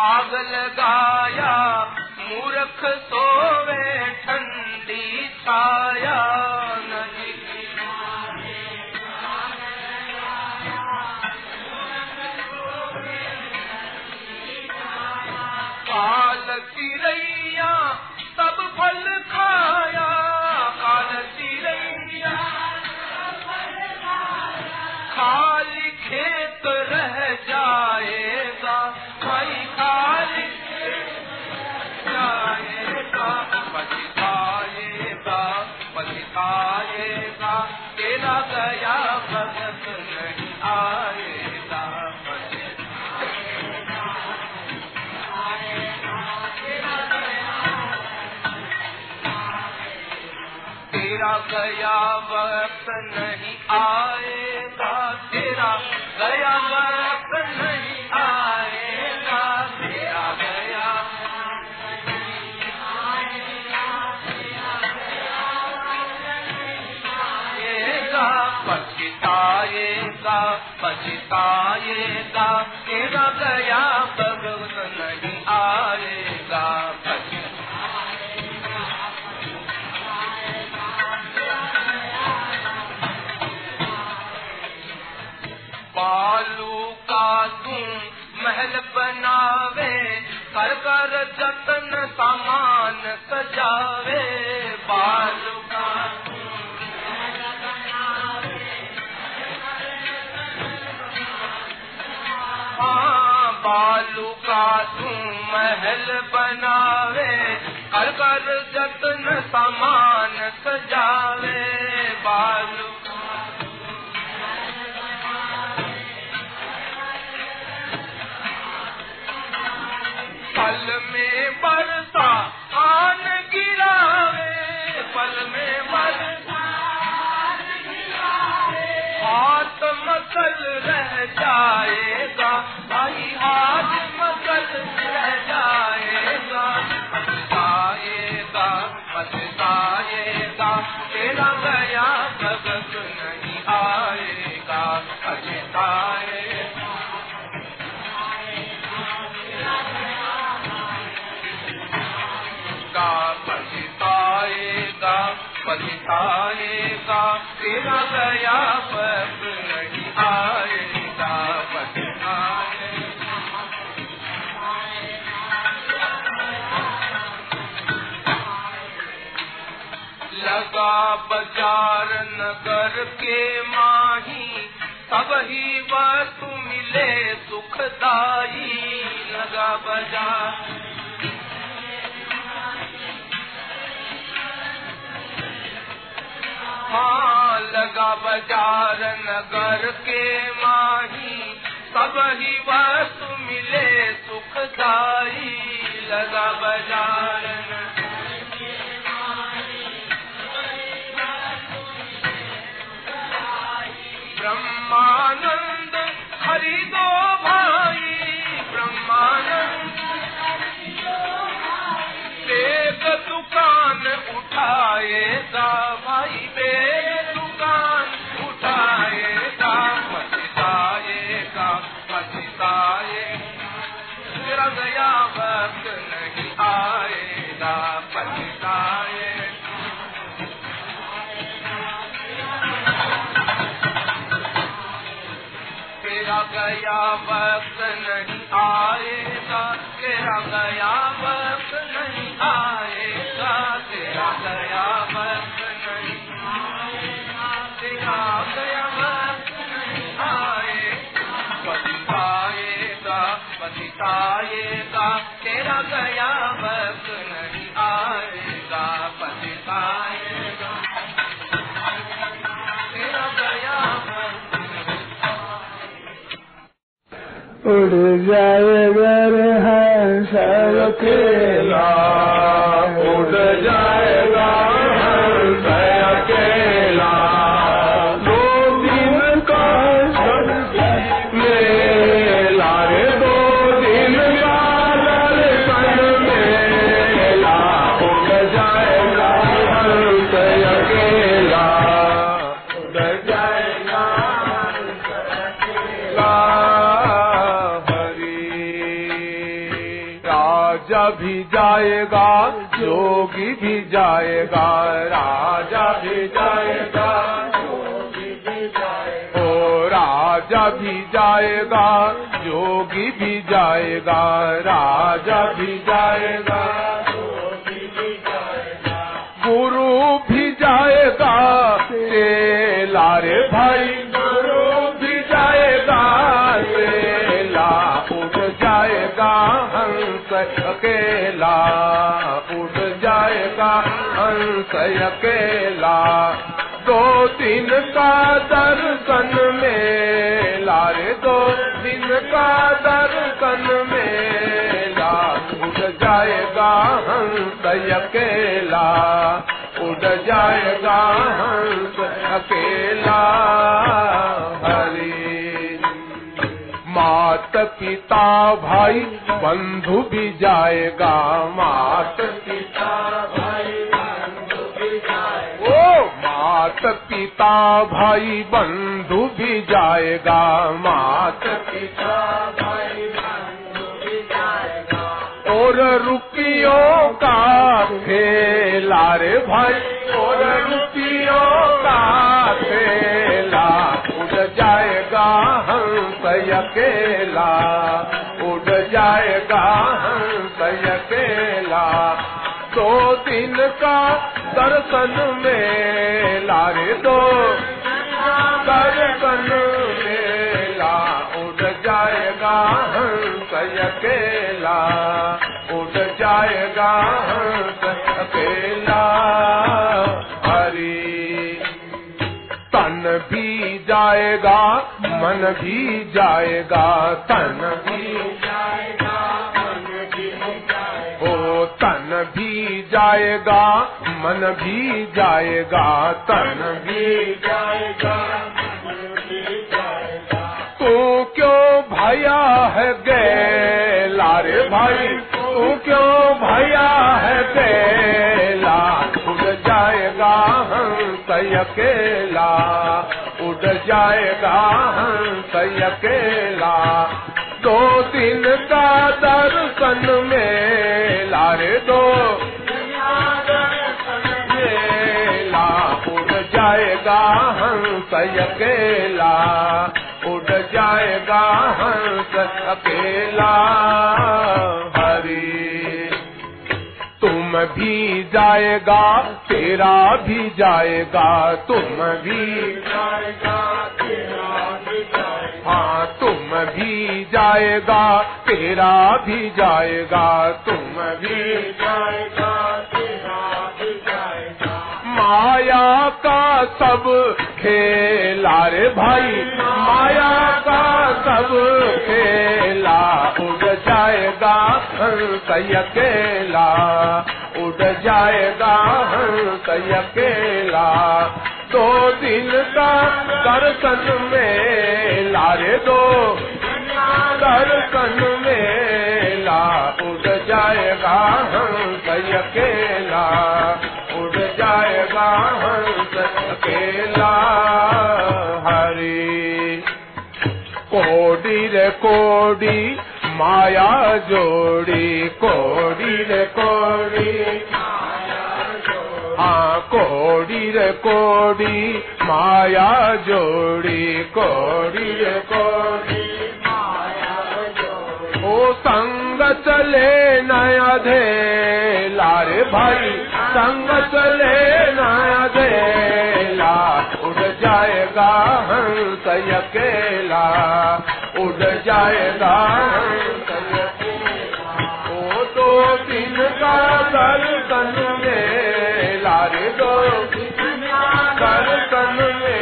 पागल गाया Yeah. जावे बालू का हाँ बालू का तू महल बनावे, कर कर जतन सामान सजावे बालू बाज़ार नगर के माही तब ही वस्तु मिले सुखदाई। लगा बाज़ार हाँ का बाज़ार नगर के माही सब ही वस्तु मिले सुखदाई। लगा बजार ब्रह्मानंद गया वक्त नहीं आएगा तेरा गया वक्त नहीं आएगा तेरा गया वक्त नहीं तेरा गया वक्त नहीं आएगा पछताएगा पछताएगा तेरा गया वक्त नहीं आएगा पछताएगा उड़ जाएगा रे हंस अकेला उड़ जाएगा हंस अकेला जाएगा राजा भी जाएगा। ओ राजा भी जाएगा जोगी भी जाएगा राजा भी जाएगा। गुरु भी जाएगा चेला रे भाई। गुरु भी जाएगा। चेला उठ जाएगा हंस अकेला उठ जाएगा हंस अकेला दो दिन का दर्शन मेला रे दो दिन का दर्शन मेला। उठ जाएगा हंस अकेला, उड़ जाएगा हंस अकेला। हरी मात पिता भाई, बंधु भी जाएगा मात पिता भाई, बंधु भी जाएगा। ओ मात पिता भाई, बंधु भी जाएगा मात पिता भाई, बंधु भी जाएगा। और रुपयों का खेला रे भाई, और रुपयों का खेला अकेला, उड़ जाएगा हंस अकेला। दो दिन का दर्शन मेला, रे दो दर्शन मेला, उड़ जाएगा हंस अकेला, उड़ जाएगा हंस अकेला। हरी जाएगा मन भी जाएगा तन भी जाएगा मन भी जाएगा। ओ तन भी जाएगा मन भी जाएगा तन भी जाएगा तू क्यों भया है गैला रे भाई? तू क्यों भया है गैला उड़ जाएगा हंस अकेला। उड़ जाएगा हंस अकेला। दो दिन का दर्शन मेला रे दो। जाएगा हंस अकेला। उड़ जाएगा हंस अकेला। हरी भी जाएगा, तेरा भी जाएगा, तुम भी जाएगा हाँ तुम भी जाएगा, तेरा भी जाएगा, तुम भी जाएगा, तेरा भी जाएगा। माया का सब खेला रे भाई। माया का सब खेला, उड़ जाएगा हंस अकेला। उड़ जाएगा हंस अकेला। दो दिन का दर्शन में लारे दो। दर्शन मेला, उड़ जाएगा हंस अकेला। उड़ जाएगा हंस अकेला, हरी। कोडी रे कोडी, माया जोड़ी, कोडी रे कोडी। हाँ कोड़ी रे कोड़ी, माया जोड़ी, कोड़ी रे कोड़ी। ओ संग चले नया धे लारे भाई संगत ले ना उड़ा सयकेला उड़े दोस्त दर् तन में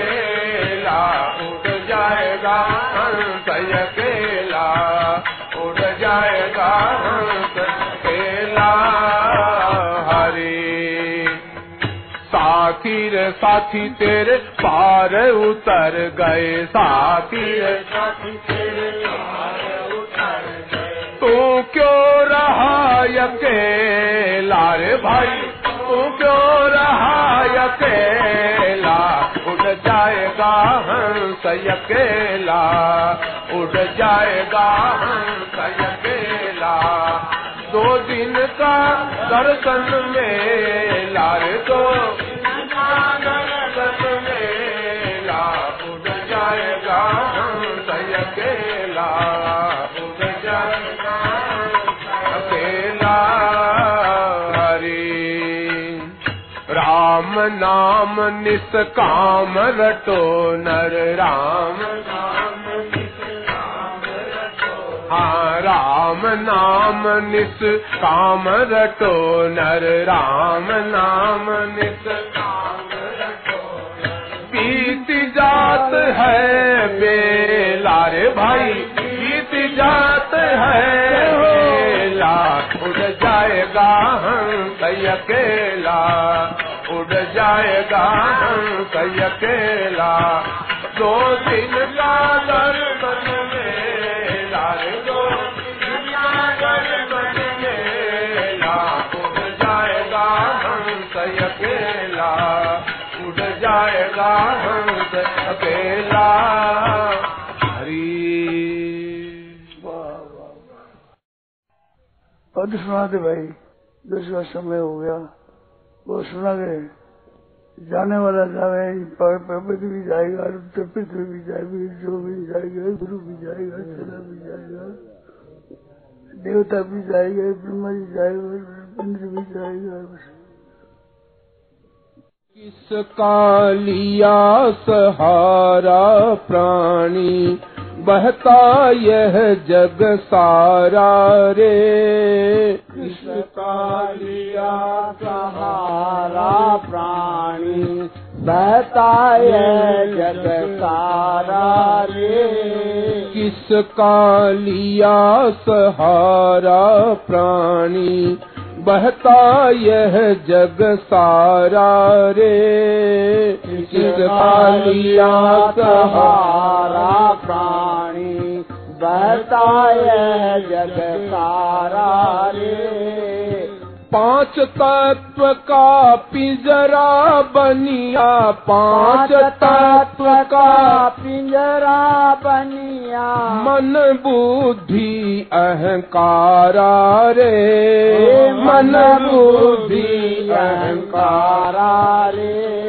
साथी रे साथी तेरे पार उतर गए साथी रे। साथी तेरे पार उतर गए। तू क्यों रहा अकेला रे भाई? तू क्यों रहा अकेला? उड़ जाएगा हंस अकेला। उड़ जाएगा हंस अकेला। दो दिन का दर्शन मेला रे दो दर्शन मेला उड़ जाएगा हंस अकेला उड़ जाएगा अकेला हरे राम नाम निष्काम रटो नर राम। नाम अकेला, उड़ जाएगा हंस अकेला। दो दिन का दर्शन मेला दो दिन का दर्शन मेला उड़ जाएगा हंस अकेला, उड़ जाएगा हंस अकेला। हरी पद सुनाते भाई। दूसरा समय हो गया। वो सुना गए, जाने वाला जावे पृथ्वी भी जाएगा पृथ्वी भी जाएगी, जो भी जाएगा, गुरु भी जाएगा, चला भी जाएगा, देवता भी जाएगा, ब्रह्मा जी जाएगा इंद्र भी जाएगा किसका लिया सहारा प्राणी बहता यह जग सारा रे। किसका लिया सहारा प्राणी बहता है जग सारा रे। किसका लिया सहारा प्राणी बहता यह जग सारा रे। किसका लिया सहारा प्राणी बहता है जग सारा रे पांच तत्व का पिंजरा बनिया पांच तत्व का पिंजरा बनिया। मन बुद्धि अहंकारा रे। मन बुद्धि अहंकारा रे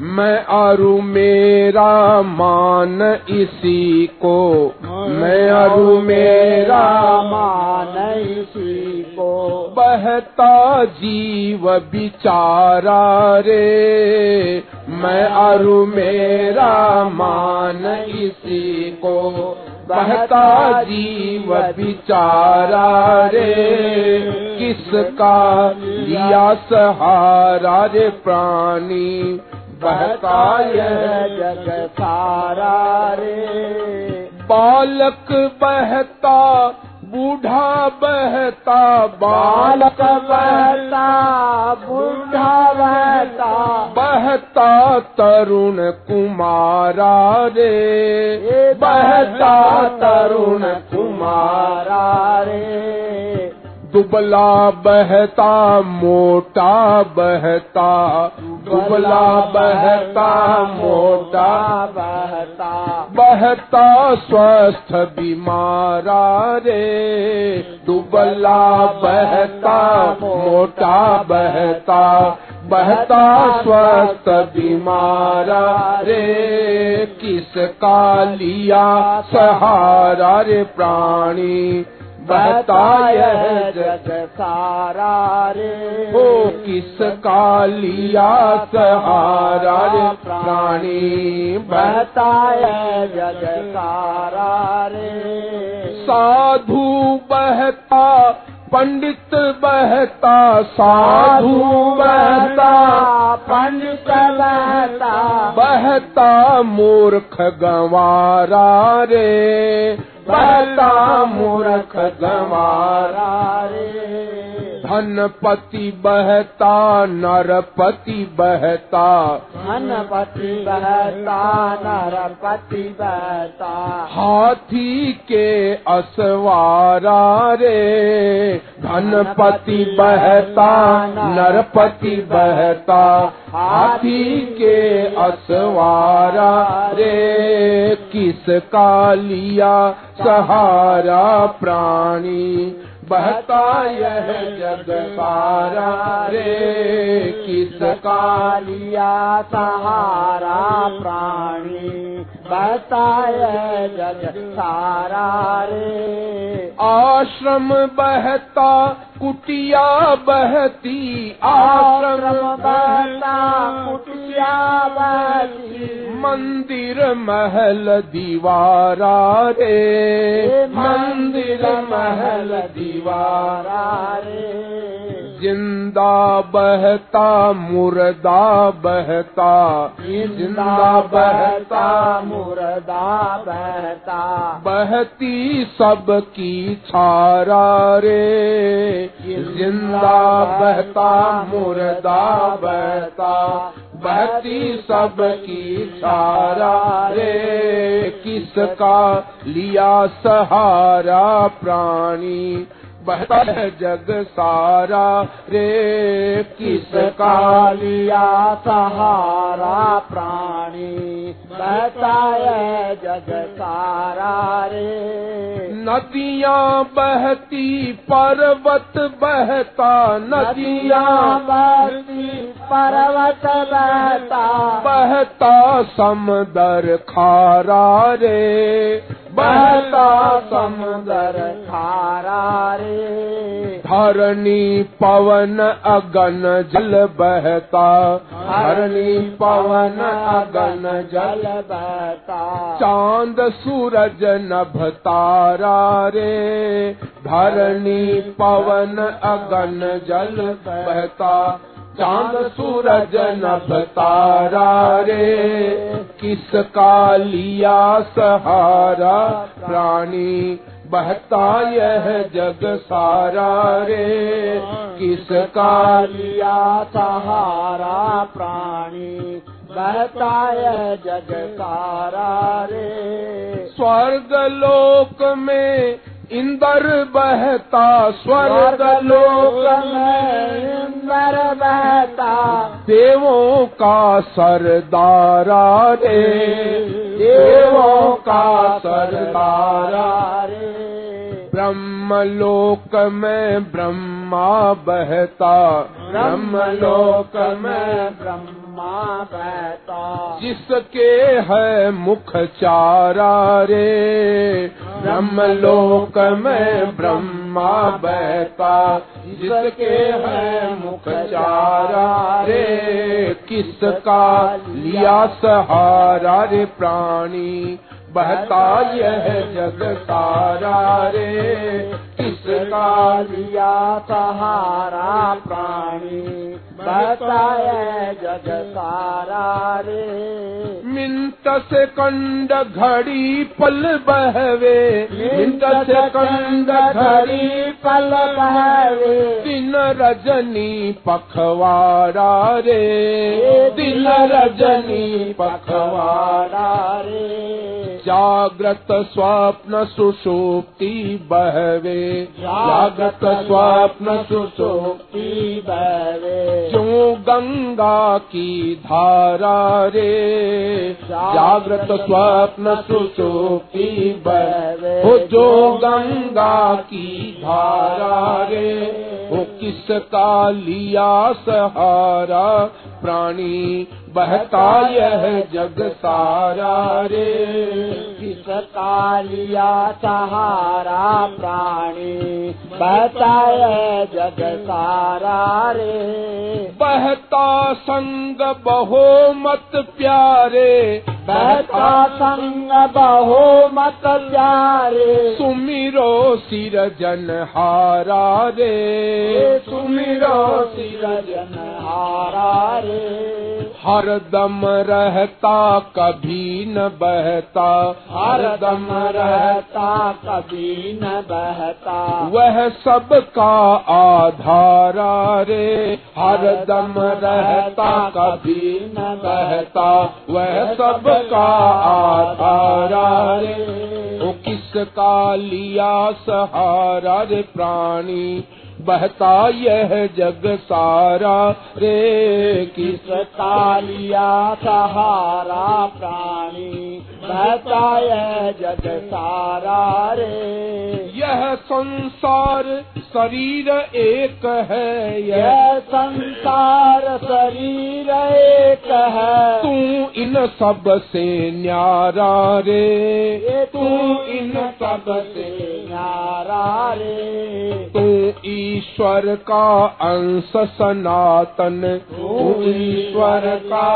मैं अरु मेरा मान इसी को। मैं अरु मेरा मान इसी को। बहता जीव बिचारा रे। मैं अरु मेरा मान इसी को। बहता जीव बिचारा रे। किसका लिया सहारा रे प्राणी? बहता यह जग सारा रे बालक बहता बूढ़ा बहता बालक बहता बुढ़ा बहता। बहता तरुण कुमारा रे बहता तरुण कुमारा कुमारा रे दुबला बहता, मोटा बहता। दुबला बहता, मोटा बहता। बहता स्वस्थ बीमारा रे। दुबला बहता, मोटा बहता। बहता स्वस्थ बीमारा रे। किसका लिया सहारा रे प्राणी? बहता यह जग सारा रे हो किसका लिया सहारा रे? प्राणी है जग सारा रे साधु बहता पंडित बहता साधु बहता पंडित बहता। बहता मूर्ख गंवारा रे। बहता मूर्ख गंवारा रे धनपति बहता नरपति बहता। धनपति बहता नरपति बहता। हाथी के असवारा रे धनपति बहता नरपति बहता। हाथी के असवारा रे किसका लिया सहारा प्राणी? बहता यह जग पारा रे। किसका लिया सहारा प्राणी? बहता है जग सारा रे। आश्रम बहता कुटिया बहती आश्रम बहता। कुटिया बहती। मंदिर महल दीवारा रे। मंदिर महल दीवारा रे ज़िंदा बहता मुर्दा बहता। ज़िंदा बहता मुर्दा बहता। बहती सबकी छारा रे। ज़िंदा बहता मुर्दा बहता। बहती सबकी छारा रे। किसका लिया सहारा प्राणी? बहता है जग सारा। रे किसका लिया सहारा प्राणी? बहता है जग सारा रे। नदियाँ बहती, पर्वत बहता। नदियाँ बहती, पर्वत बहता। बहता समदर खारा रे। बहता समुदर खारा रे। धरणी पवन अगन जल बहता। धरणी पवन अगन जल बहता। चांद सूरज नभ तारा रे। धरणी पवन अगन जल बहता चाँद सूरज नभ तारा रे किसका लिया सहारा? प्राणी बहता यह जग सारा रे किसका लिया सहारा? प्राणी बहता है जग सारा रे। स्वर्ग लोक में इंद्र बहता स्वर्ग लोक में इंद्र बहता देवों का सरदारा रे देवों का सरदारा रे ब्रह्मलोक में ब्रह्मा बहता ब्रह्मलोक में ब्रह्मा बहता जिसके है मुख चारा रे, ब्रह्मलोक में ब्रह्मा बहता जिसके है मुख चारा रे, किसका लिया सहारा रे प्राणी? बहता यह जग तारा रे, किसका लिया सहारा प्राणी? बहता है जग सारा रे। मिनट से कंड घड़ी पल बहवे। मिनट से कंड घड़ी पल बहवे। दिन रजनी पखवाड़ा रे। दिन रजनी पखवाड़ा रे जाग्रत स्वप्न सुषुप्ति बहवे। जाग्रत स्वप्न सुषुप्ति बहवे। जो गंगा की धारा रे? जागृत स्वप्न सुसुप्ति बह हो जो गंगा की धारा रे वो किसका लिया सहारा प्राणी बहता यह जग सारा रे। किसका लिया सहारा प्राणी। बताए जग सारा रे। बहता संग बहो मत प्यारे। बहता संग बहो मत प्यारे। सुमिरो सिर जन हारा रे। सुमिरो सिर जन हारा रे। हर दम रहता कभी न बहता। हर दम रहता कभी न बहता। वह सबका आधारा रे। हर दम रहता कभी न बहता। वह सबका आधारा रे। वो किसका लिया सहारा रे प्राणी? बहता यह जग सारा। रे किस किसका लिया सहारा प्राणी बहता है जग सारा। रे। यह संसार शरीर एक है यह यह संसार शरीर एक है। तू इन सबसे न्यारा। रे तू इन सबसे न्यारा। रे तू ईश्वर का अंश सनातन। तू ईश्वर का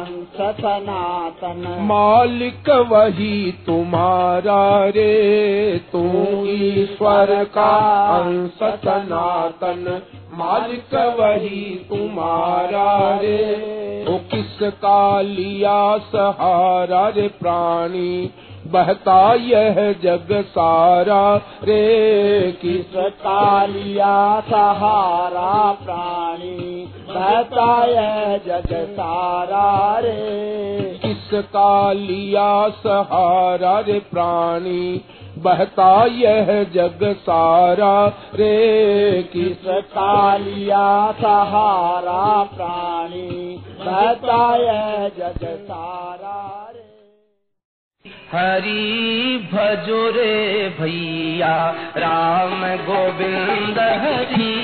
अंश सनातन। मालिक वही तुम्हारा रे। तू ईश्वर का अंश सनातन। मालिक वही तुम्हारा रे। वो किसका लिया सहारा रे प्राणी? बहता यह जग सारा। रे किस किसका लिया सहारा प्राणी, बहता है जग सारा। रे किसका लिया सहारा रे प्राणी, बहता यह जग सारा। रे किस किसका लिया सहारा प्राणी, बहता है जग सारा। रे हरि भजो रे भैया, राम गोविंद हरी।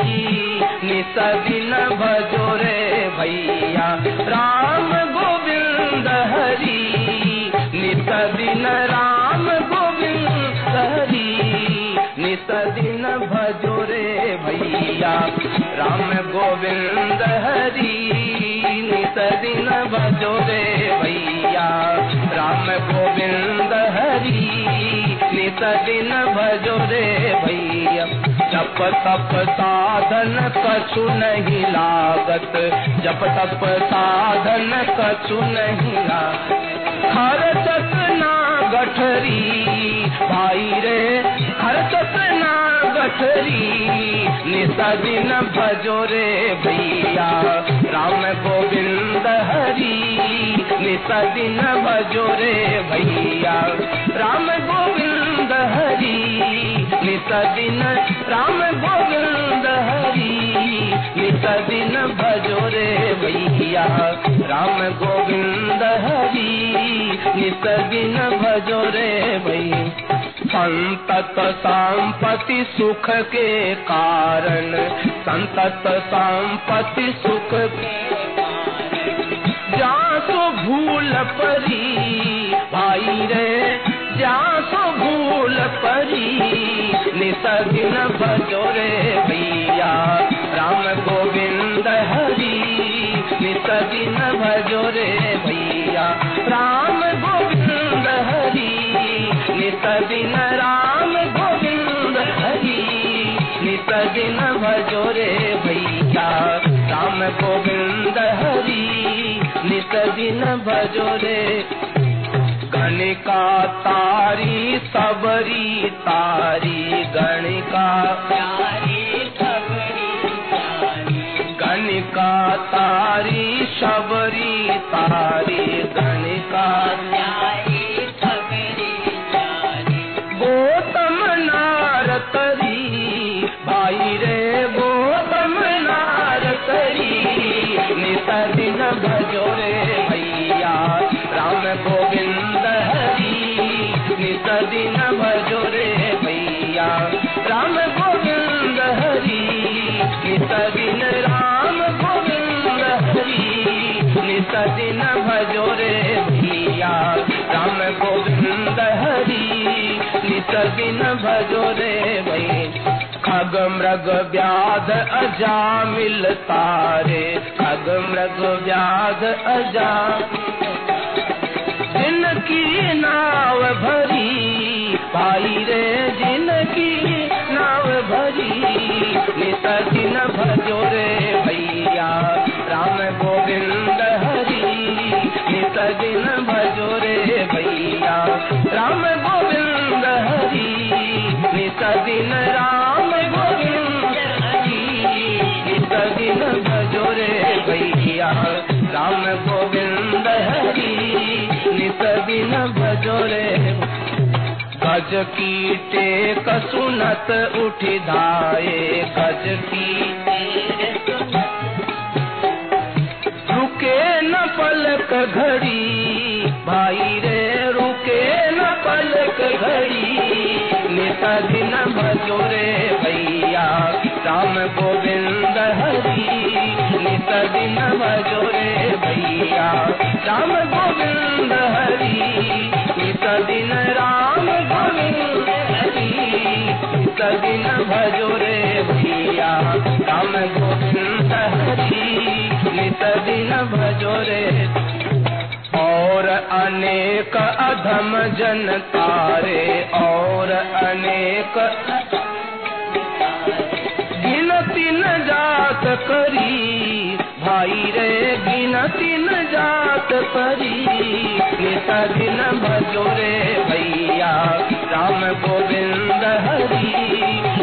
नित दिन भजो रे भैया, राम गोविंद हरी। नित दिन राम गोविंद हरी। नित दिन भजो रे भैया, राम गोविंद हरी। नित दिन भजो रे भैया, राम गोविंद नित दिन भजो रे भैया। जप तप साधन कछु नहीं लागत। जप तप साधन कछु नहीं लागत। हर चतना गठरी, भाई रे, हर चतना गठरी। निशा दिन भजो रे भैया। राम गोविंद हरी दिन भजो रे भैया। राम गोविंद हरि दिन राम गोविंद हरि निशा दिन भजो रे भैया, राम गोविंद हरि, नित दिन भजो रे भैया। संतत संपत्ति सुख के कारण, संतत संपत्ति सुख के जासो भूल परी, भाई रे नित दिन गणिका तारी सबरी तारी गणिका गणिका तारी। सबरी तारी गणिका दिन भजो रे भैया खग मृग व्याध अजा मिल तारे खग मृग व्याध अजा। जिनकी नाव भरी भाई रे जिनकी नाव भरी। नित दिन भजो रे भैया, राम गोविंद हरी। नित दिन भजो रे भैया, राम गोविंद हरि नित राम गोविंद राम गोविंद हरि नित दिन भजो रे गज की टेक सुनत उठ धाये, गज की रुके न पलक घड़ी, भाई रे, रुके न पलक घड़ी। नित दिन भजो रे भैया, राम गोविंद हरी। नित दिन भजो रे भैया, राम गोविंद हरी। नित दिन राम गोविंद हरि। नित दिन भजो रे भैया, राम गोविंद हरी। नित दिन भजो रे। और अनेक अधम जन तारे, और अनेक। गिनती न जात करी। भाई रे, गिनती न जात करी। नित दिन भजो रे भैया, राम गोविंद हरि।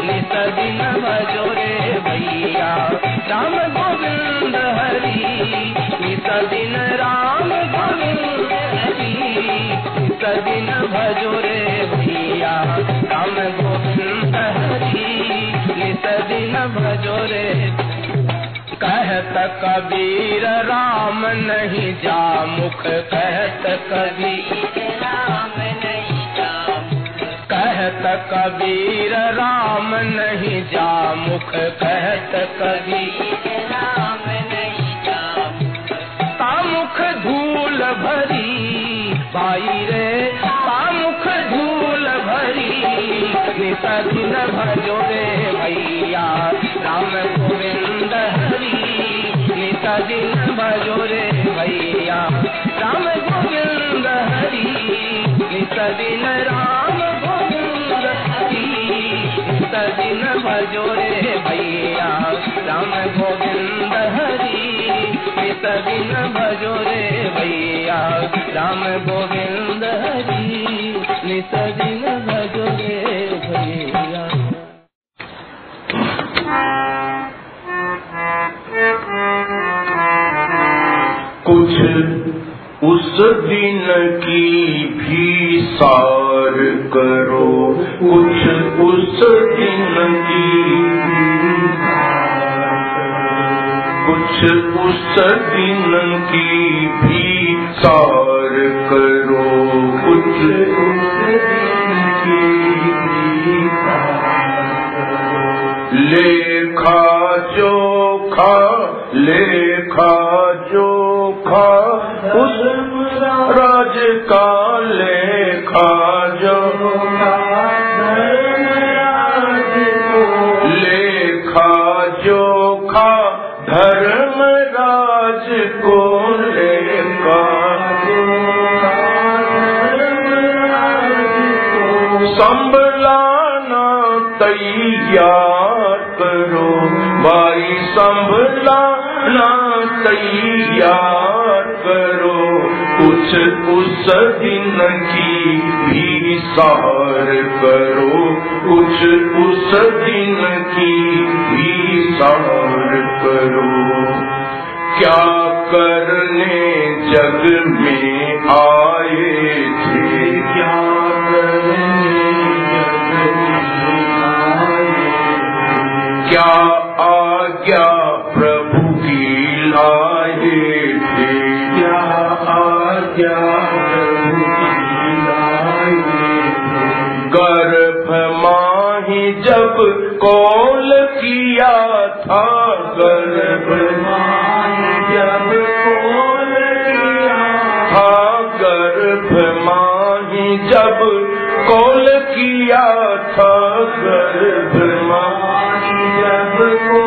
नित दिन भजो रे भैया, राम गोविंद हरि। नित दिन राम गोविंद दिन भजो रे भैया राम गोविंद हरि भजो रे कहत कबीर, राम नहीं जा मुख, कहत कबीर। कहत कबीर, राम नहीं जा मुख, कहत कबीर। तामुख धूल भरी भाई रे पामुख धूल भरी नित दिन भजो रे भैया, राम गोविंद हरी नित दिन भजो रे भैया, राम गोविंद हरी नित दिन राम दिन भजो रे भैया। राम गोविंद हरि नित दिन भजो रे भैया। राम गोविंद हरि नित दिन भजो रे भैया। कुछ दिन की भी सार करो। कुछ उस दिन की कुछ उस दिन की भी सार करो। कुछ उस दिन की लेखा जोखा लेखा जोखा, उस राज का लेखा जोखा लेखा जोखा धर्म राज को लेखा संभलाना तैयार करो। भाई, संभलाना तैयार कुछ उस दिन की भी सार करो। कुछ उस दिन की भी सार करो। क्या करने जग में आए थे? Senhor.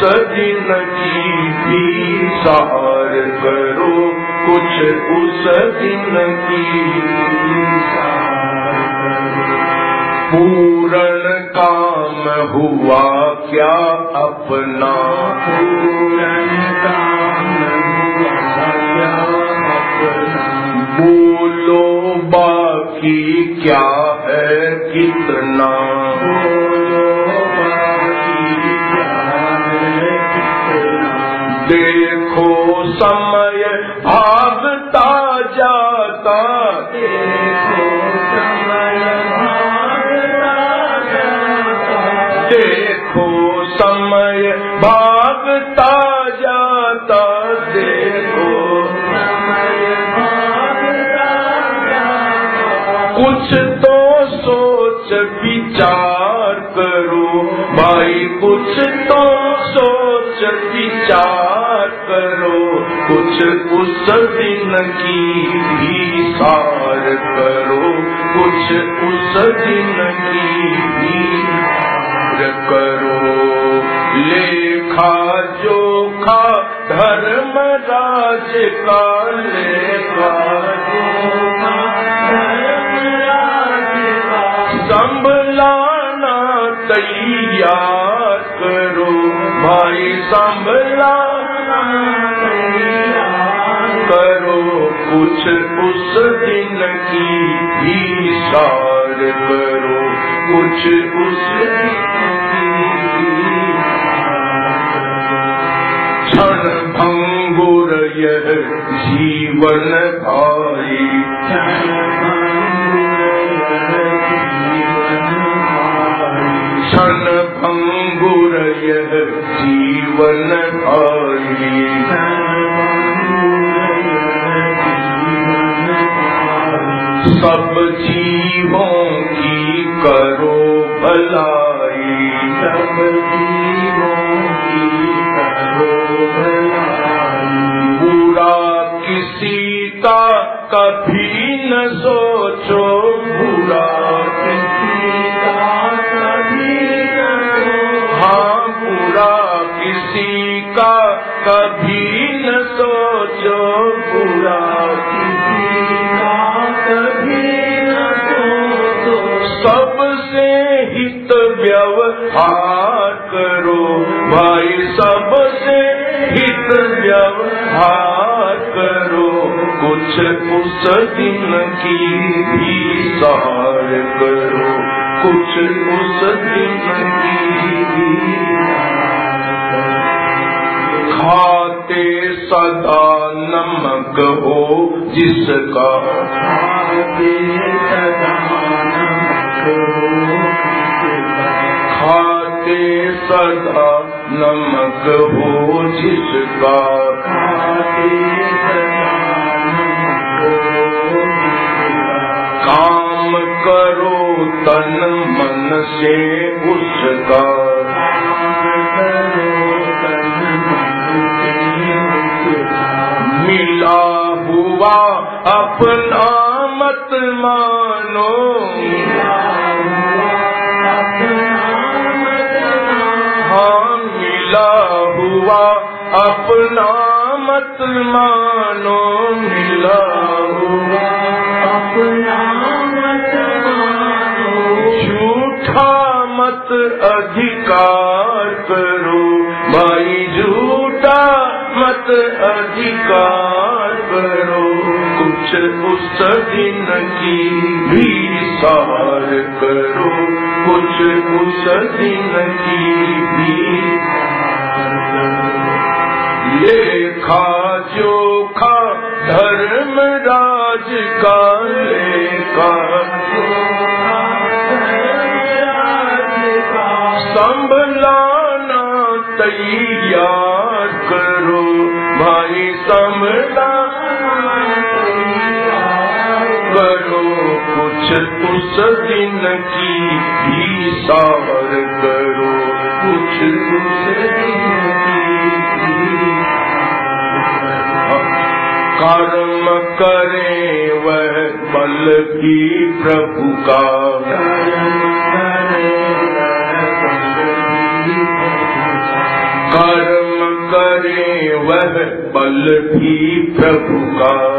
सजन की भी सहार करो कुछ उस दिन की पूरण काम हुआ क्या विचार करो। कुछ उस दिन की भी सार करो। कुछ उस दिन की भी करो। ले की भी सार करो, कुछ उसे क्षण भंगुर यह जीवन भाई। क्षण भंगुर यह जीवन भाई। सब जीवों की करो भलाई। सब जीवों की करो भलाई। बुरा किसी का कभी न सोचो, बुरा मुझको सदिन की भी सहार करो कुछ सदिन की भी खाते सदा नमक हो जिसका खाते सदा नमक हो खाते सदा नमक हो जिसका खाते काम करो तन मन से उसका। मिला हुआ अपना मत मानो। हाँ मिला हुआ अपना मत मानो। मिला हुआ झूठा मत अधिकार करो। भाई, झूठा मत अधिकार करो। कुछ उस दिन की भी सार करो। कुछ उस दिन की भी लेखा जोखा धर्म राज का। लेखा संभलाना तैयार करो भाई, संभलाना करो कुछ उस दिन की भी सार करो। कुछ उस दिन कर्म करे वह बल भी प्रभु का। कर्म करे वह बल भी प्रभु का।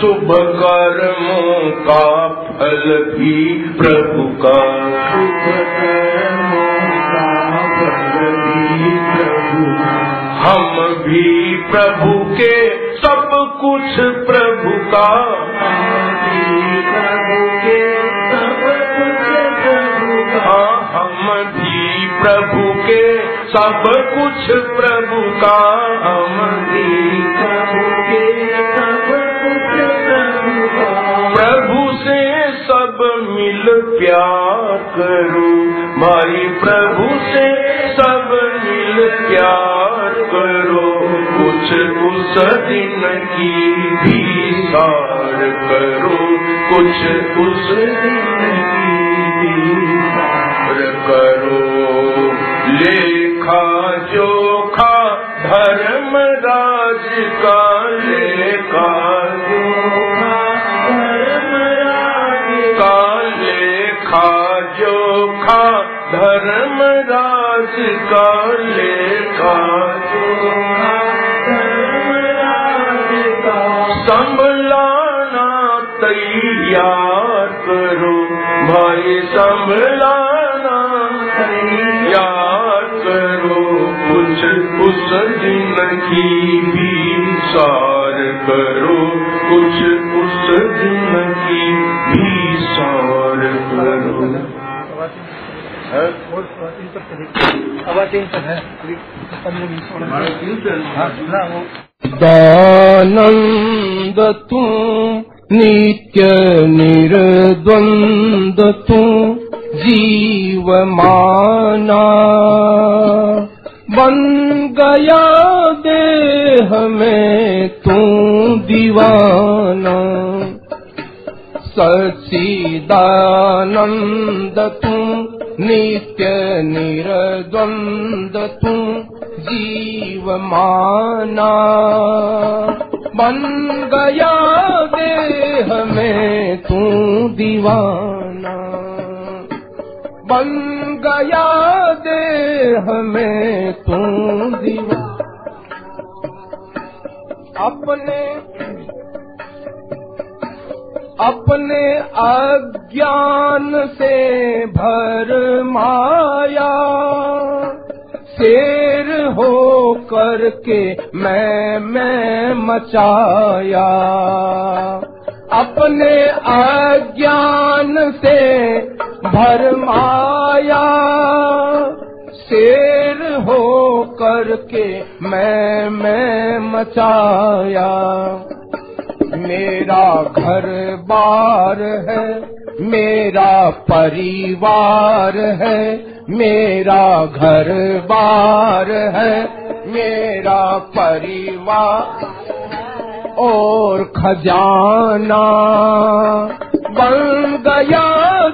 शुभ कर्मों का फल भी प्रभु का। हम भी प्रभु के सब कुछ प्रभु का। हाँ हम भी प्रभु के सब कुछ प्रभु का। हम भी प्रभु के सब कुछ प्रभु का। प्रभु से सब मिल प्यार करो। भाई प्रभु से सब मिल प्यार उस दिन की भी सार करो, कुछ उस दिन की करो। लेखा जोखा धर्म राज का लेखा जोखा धर्म राज का लेखा धर्म राज का लेखा दिन की भी सार करो कुछ उस दिन की भी सार करो? दानंद तू नित्य निर्द्वंद तू जीव माना बन गया देहमे तु दिवान। सचिदनन्दतु नित्य निरद्वन्दतु जीवमाना। वन्दया देहमे तिवाना बन गया देह में तू दीवाना अपने अपने अज्ञान से भर माया, शेर हो करके मैं मैं मचाया। अपने अज्ञान से भर माया शेर हो करके मैं मैं मचाया। मेरा घर बार है, मेरा परिवार है, मेरा घर बार है, मेरा परिवार और खजाना बन गया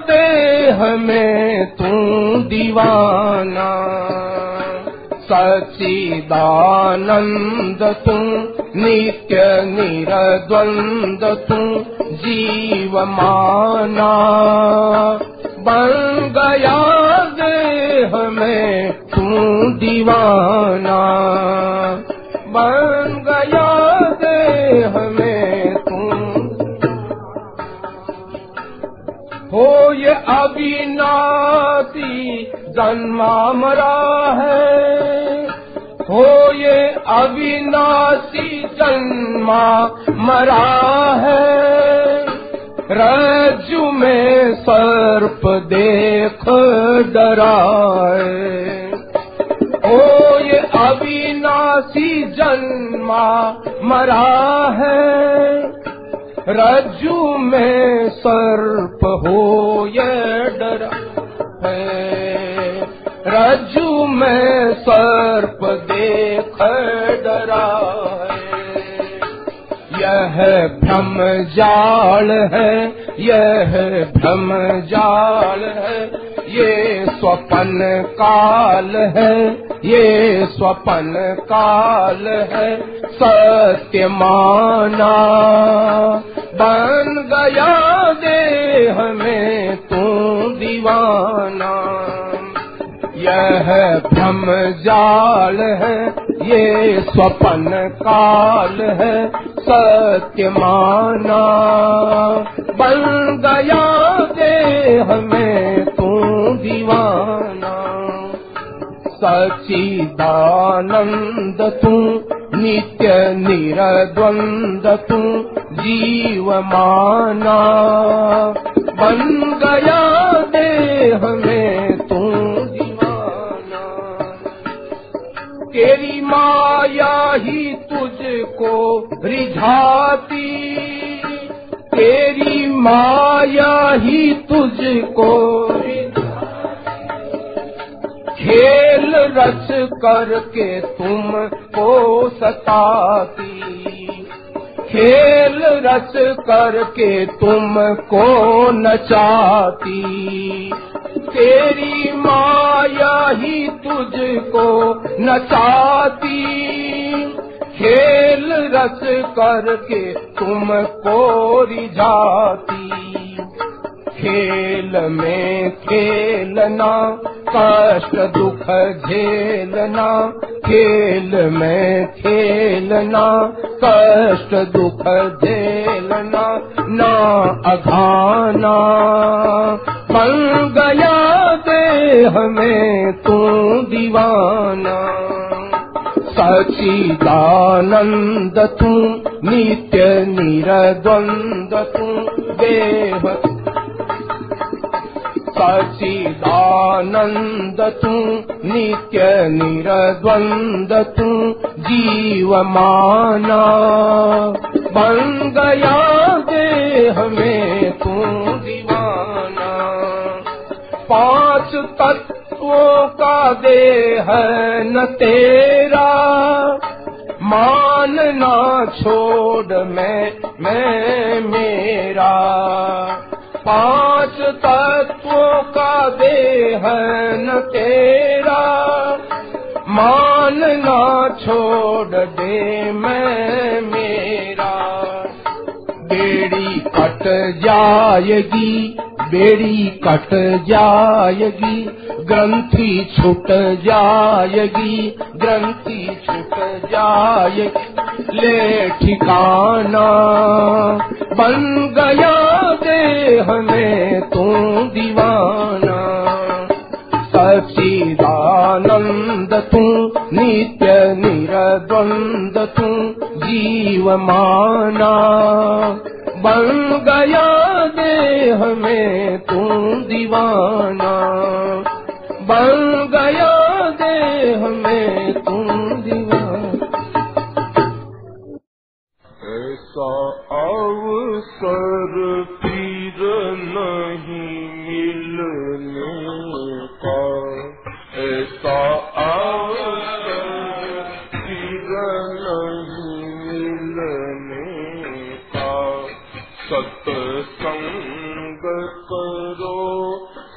दीवाना। सचिदानंद तू नित्य निरद्वंद तू जीव माना बन गया देह तू दीवाना। बन गया ये अविनाशी जन्मा मरा है। हो ये अविनाशी जन्मा मरा है। रज्जु में सर्प देख डराए। ओ ये अविनाशी जन्मा मरा है। रज्जु में सर्प हो ये डरा है। रज्जु में सर्प देख डरा है। यह भ्रम जाल है यह भ्रम जाल है, ये स्वपन काल है, ये स्वपन काल है, सत्य माना। बन गया दे हमें तू दीवाना। यह भ्रम जाल है ये स्वपन काल है सत्य माना। बन गया देह में तू दीवाना। सचिदानंद तू नित्य निरद्वंद तू जीव माना बन गया देह में माया ही तुझको रिझाती। तेरी माया ही तुझको खेल रच करके तुम को सताती। खेल रच करके तुम को नचाती। तेरी माया ही तुझको नचाती। खेल रस करके तुमको रिझाती। खेल में खेलना कष्ट दुख झेलना खेल में खेलना कष्ट दुख झेलना ना अघाना। बन गया देह में तू दीवाना। सचिदानंद तू नित्य निरद्वंद तू देह सचिदानंद तू नित्य निरद्वंद तू जीव माना बन गया देह में तू दीवाना। पांच तत्वों का देह न तेरा। मानना छोड़ मैं मैं मेरा पाँच तत्वों का देह न तेरा। मानना छोड़ दे मैं मेरा। बेड़ी कट जाएगी बेड़ी कट जाएगी ग्रंथि छूट जाएगी ग्रंथि छूट में तू दीवाना। सचिदानंद तू नित्य निरद्वंद तू जीव माना बन गया देह में तू दीवाना। बन गया देह में तू दीवाना। ऐसा अवसर फिर नहीं मिलने का। ऐसा अवसर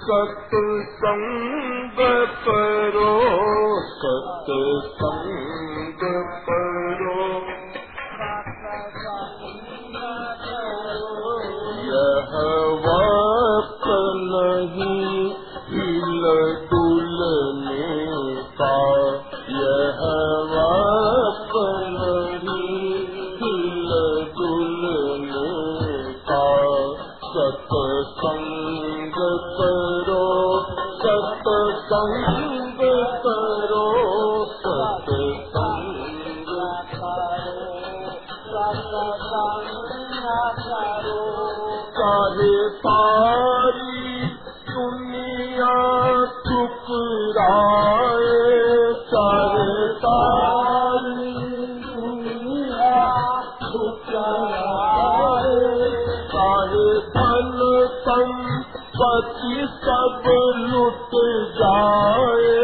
सत संग परो सत संग परो यह इह नहीं हिल डुल में सारे तारीखक तारीखक सारे पची सभ लुट जाए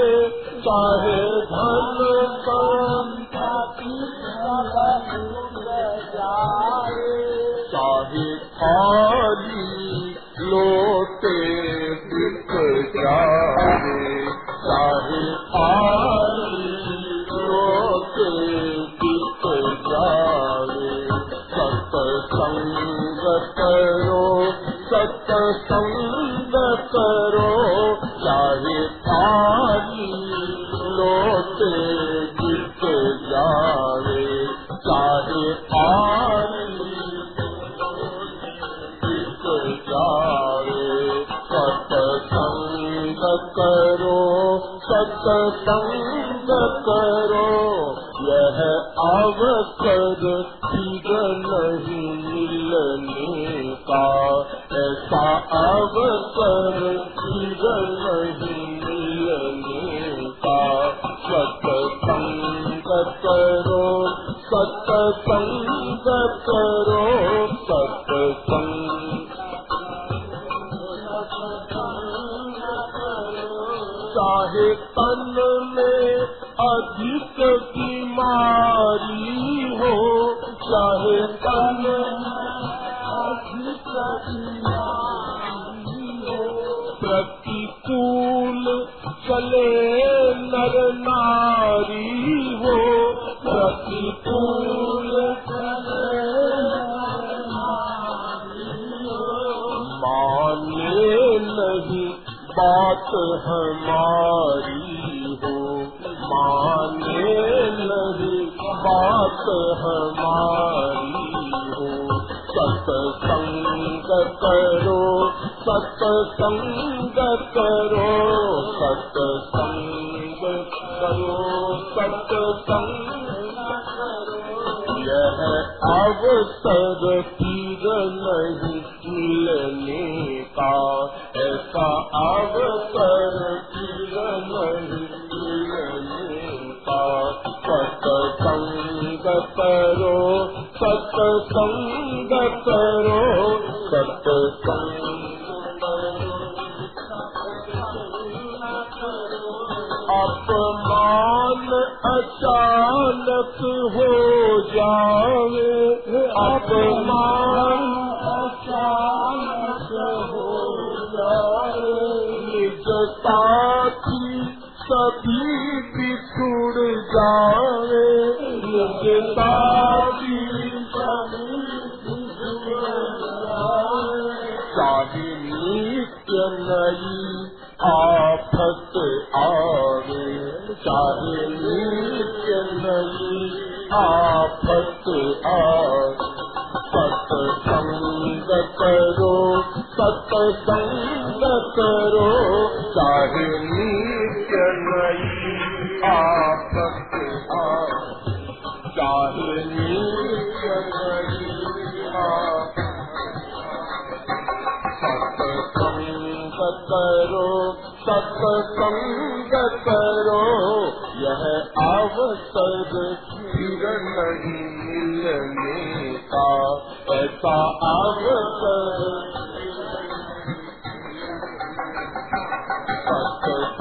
समान अचानक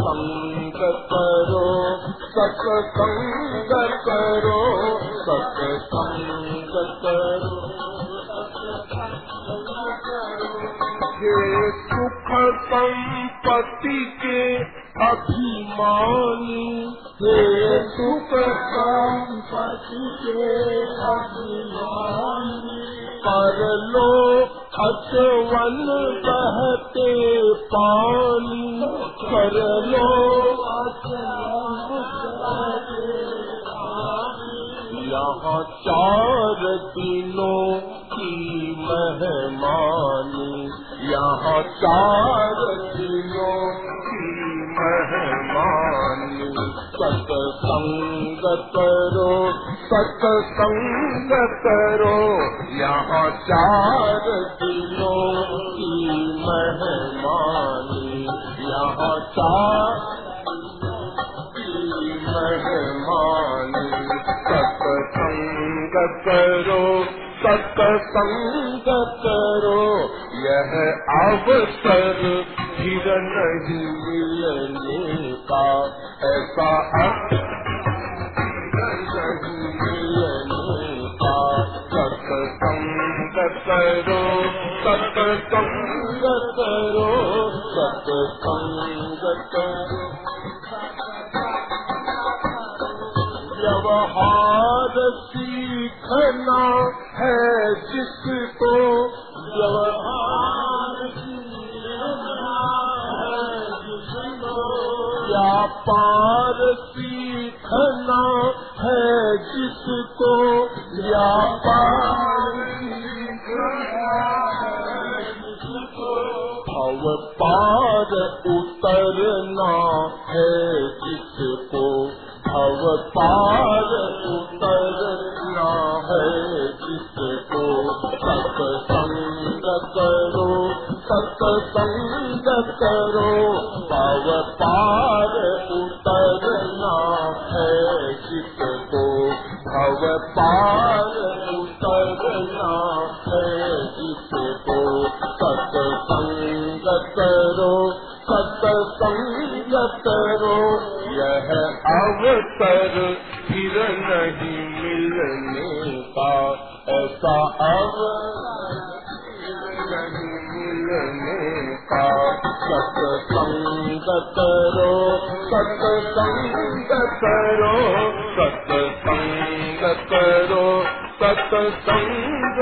सत्सङ्गतरो सत्सङ्ग संगत रो सत्संग करो यहाँ चार दिनों की मेहमानी यहाँ चार मेहमानी मेहमा करो चारो करो यह अवसर हिरणसा अर्थ करो सत संग करो सत संग करो व्यवहार सीखना है जिसको व्यवहार व्यापार सीखना है जिसको व्यापार पार उतरना है जिको हता उतरना है जिसको सत्संग करो जिको करो। ಸಂಗ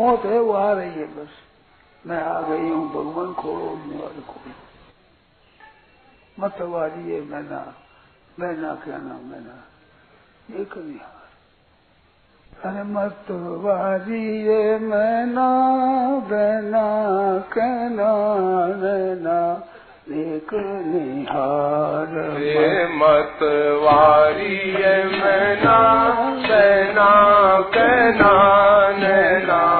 मौत है वो आ रही है बस। मैं आ गई हूँ भगवान को मत खोड़ो मतवारी है मैं ना क्या ना मैं ना ये कभी अरे मतवारी ये मैना बहना कहना रहना एक निहार ये मतवारी ये मैना बहना कहना नैना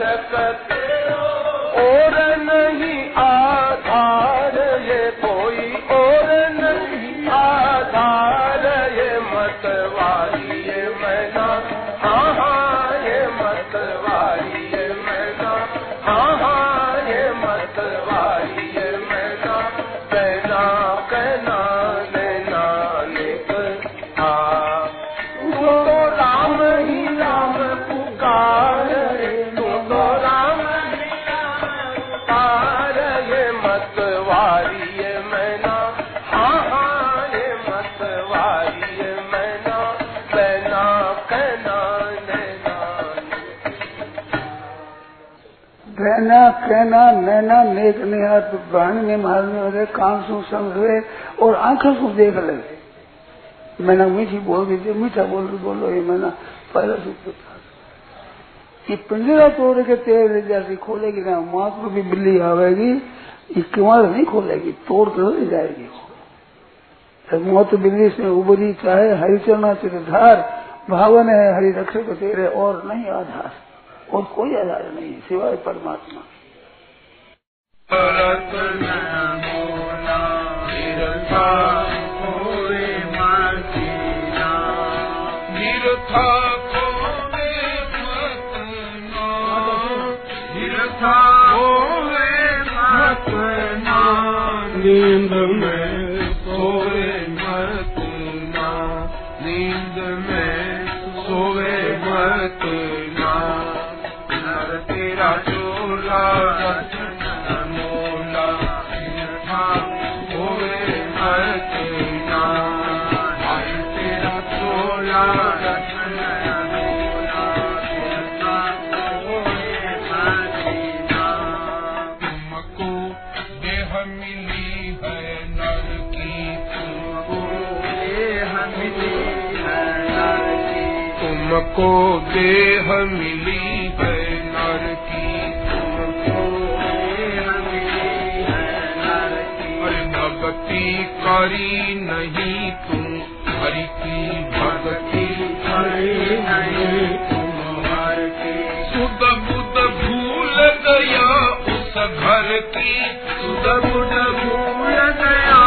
हरि कहना कहना, नैना, नेक निहार प्राणी में मारने वाले कान सु समझे और आँखों को देख ले मैंने मीठी बोल दी थी, मीठा बोल बोलो, ये मैंने पहले था। ये पिंजरा तोड़ के तेरे जैसी खोलेगी ना, माँ को भी बिल्ली आवेगी, ये किवाड़ नहीं खोलेगी, तोड़ कर ले जाएगी। मौत बिल्ली से उबरी, चाहे हरिचरणा तेरे धार भावन है, हरि रक्षक तेरे और नहीं आधार। और कोई आधार नहीं सिवाय परमात्मा। रत्न मोना तुमको देह मिली है नर की तुमको देह मिली है नर की अरे भक्ति करी नहीं तुम हरि की भक्ति करी नहीं तुम हर की। सुध बुध भूल गया उस घर की। सुध बुध भूल गया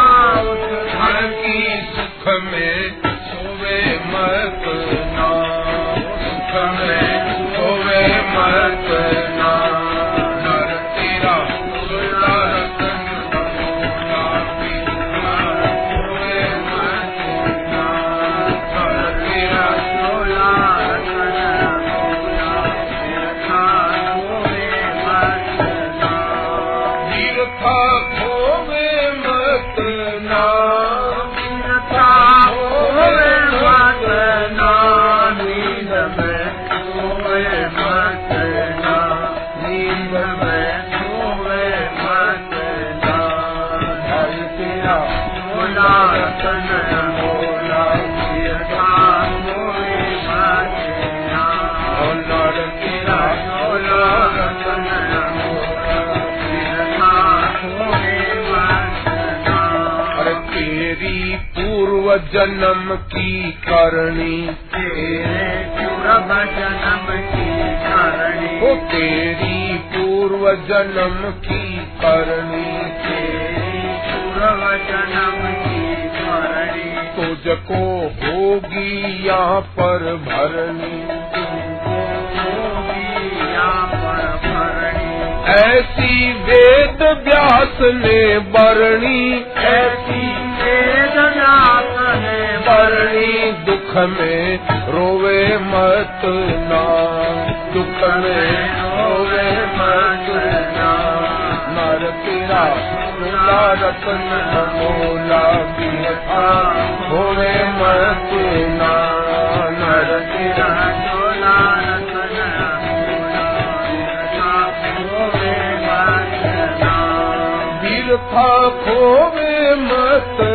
उस घर की सुख में सोवे मत जन्म की करणी। तेरे पूर्व जन्म की करणी। ओ तेरी पूर्व जन्म की करणी। तेरी पूर्व जन्म की करणी। तुझको होगी यहाँ पर भरनी होगी यहाँ पर भरनी ऐसी वेद व्यास ने बरणी। बड़ी दुख में रोवे मत ना। दुख में रोवे मत ना। नर पीरा मिला रतन मोला पीरा रोवे मत ना। नर पीरा खोवे मत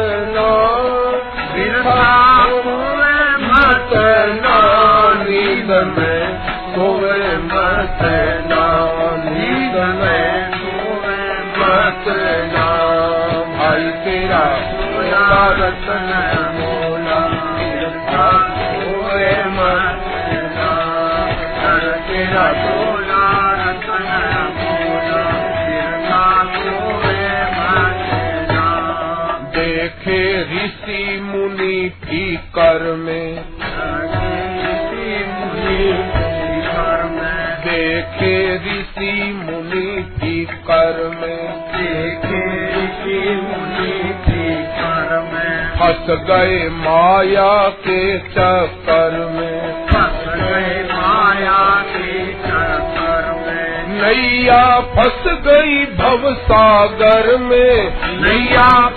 फंस गए माया के चक्कर में। फंस गए माया के चक्कर में। नैया फंस गई भव सागर में। नैया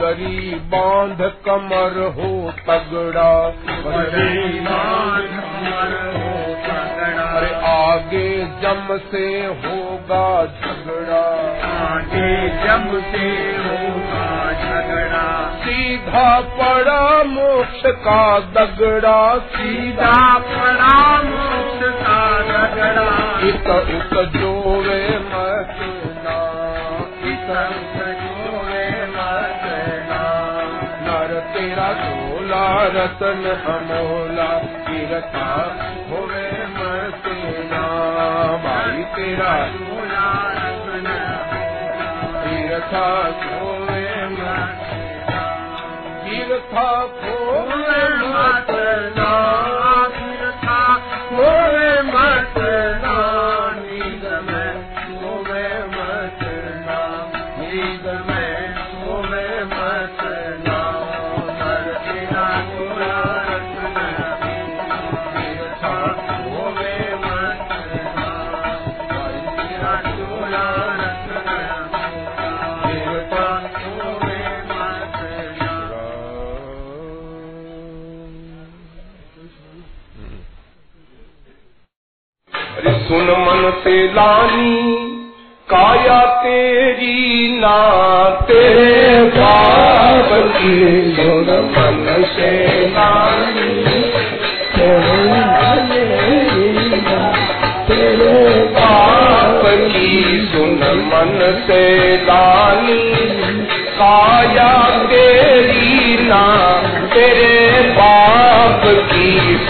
बदरी बाँध कमर हो तगड़ा। बदरी बाँध कमर हो तगड़ा। अरे आगे जम से होगा झगड़ा। आगे जम से होगा झगड़ा। सीधा पड़ा मोक्ष का दगड़ा। सीधा पड़ा मोक्ष का दगड़ा। इत उत जो तेरा झोला रतन अमोला तीरथा होवे मसेना भाई तेरा तीरथा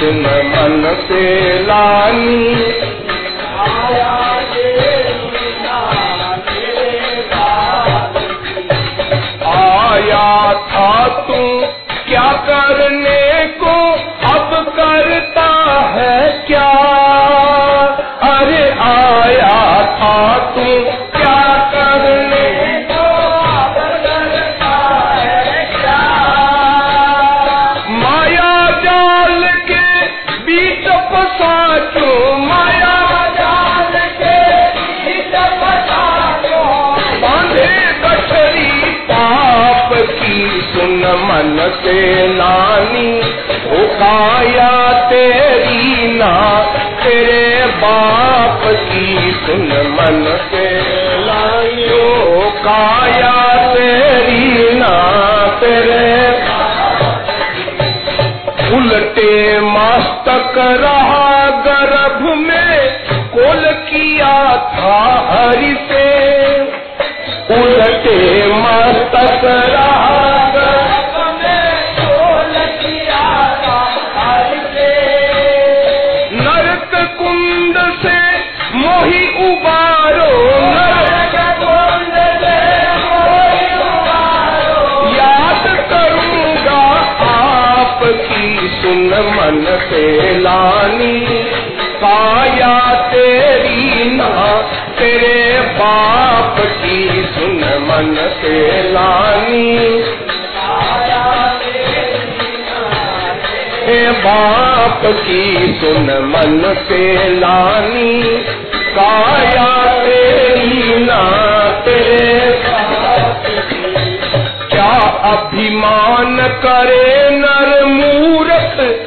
कृष्ण मन से लानी। काया तेरी ना तेरे जान से लानी पाया तेरी ना तेरे बाप की सुन मन से लानी। बाप की सुन मन से लानी, काया तेरी ना तेरे क्या अभिमान करे नर मूरत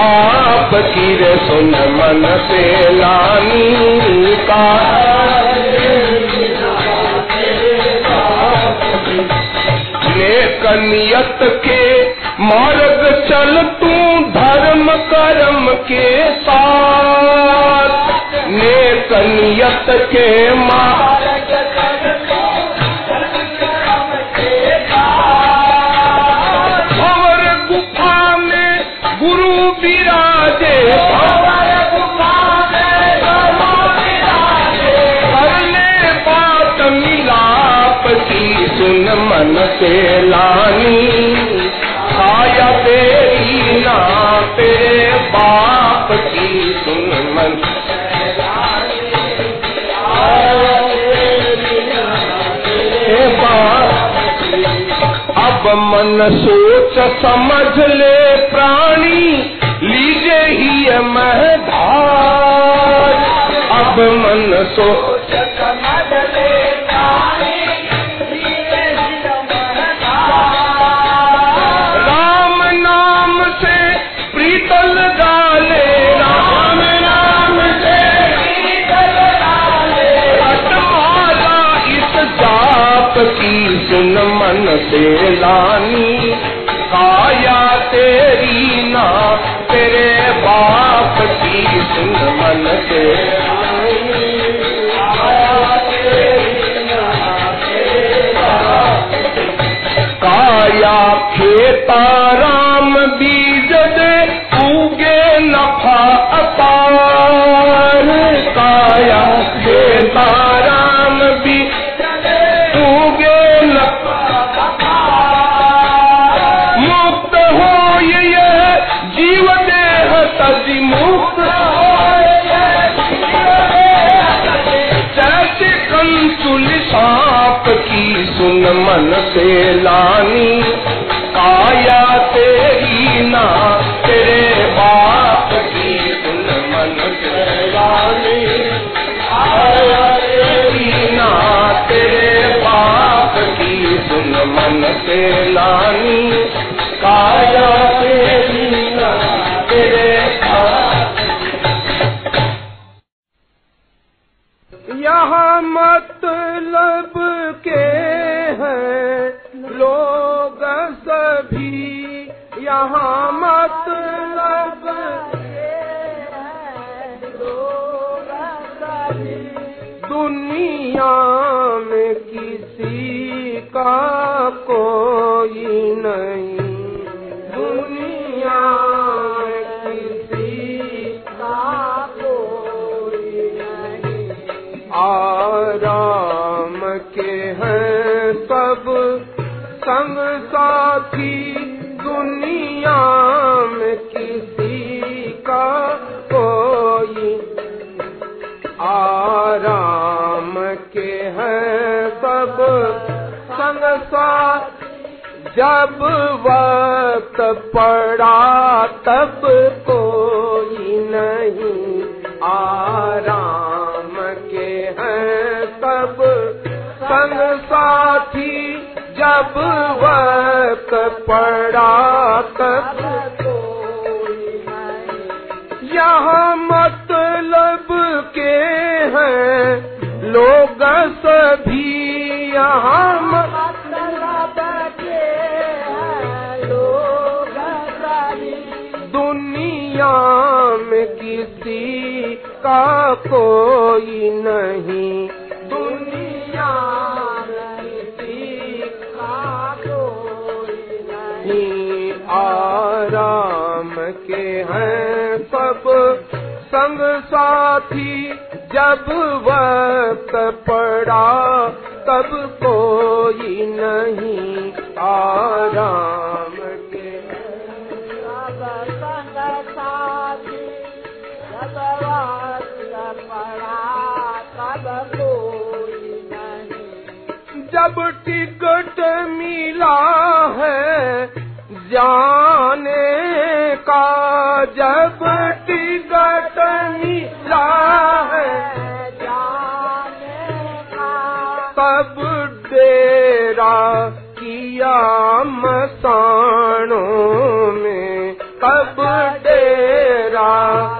बाप की रे सुन मन से लानी का। नेक नियत के मार्ग चल तू धर्म कर्म के साथ। नेक नियत के मार्ग मन से लानी, आया तेरी ना तेरे बाप की सुन मन अब मन सोच समझ ले प्राणी लीजे ही मैं धार अब मन सोच से लानी काया तेरी ना तेरे बाप की सुन मन से काया तेरी लानी काया तेरी यहाँ मतलब के हैं लोग सभी यहाँ मतलब दुनिया में का कोई नहीं। दुनिया किसी संग साथी दुनिया संग जब वक्त पड़ा तब कोई नहीं आराम के हैं सब। संग साथी जब वक्त पड़ा तब यहाँ मतलब के हैं लोग सभी। यहाँ दुनिया में किसी का कोई नहीं। दुनिया ही आराम के हैं सब। संग साथी जब वक्त पड़ा तब कोई नहीं आराम। जब टिकट मिला है जाने का, जब टिकट मिला है तब डेरा किया मसानों में, तब डेरा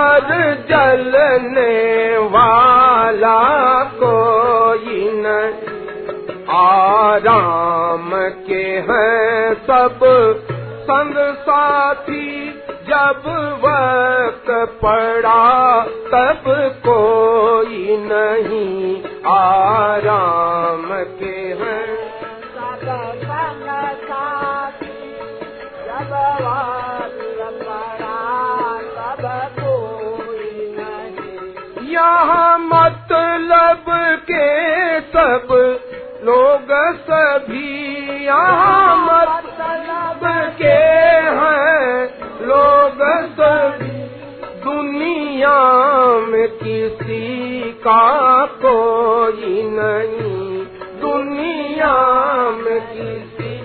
पर जलने वाला कोई नहीं आराम के हैं सब संग साथी। जब वक्त पड़ा तब कोई नहीं आराम के हैं। यहाँ मतलब के सब लोग सभी यहाँ मतलब के हैं लोग सभी दुनिया में किसी का कोई नहीं। दुनिया में किसी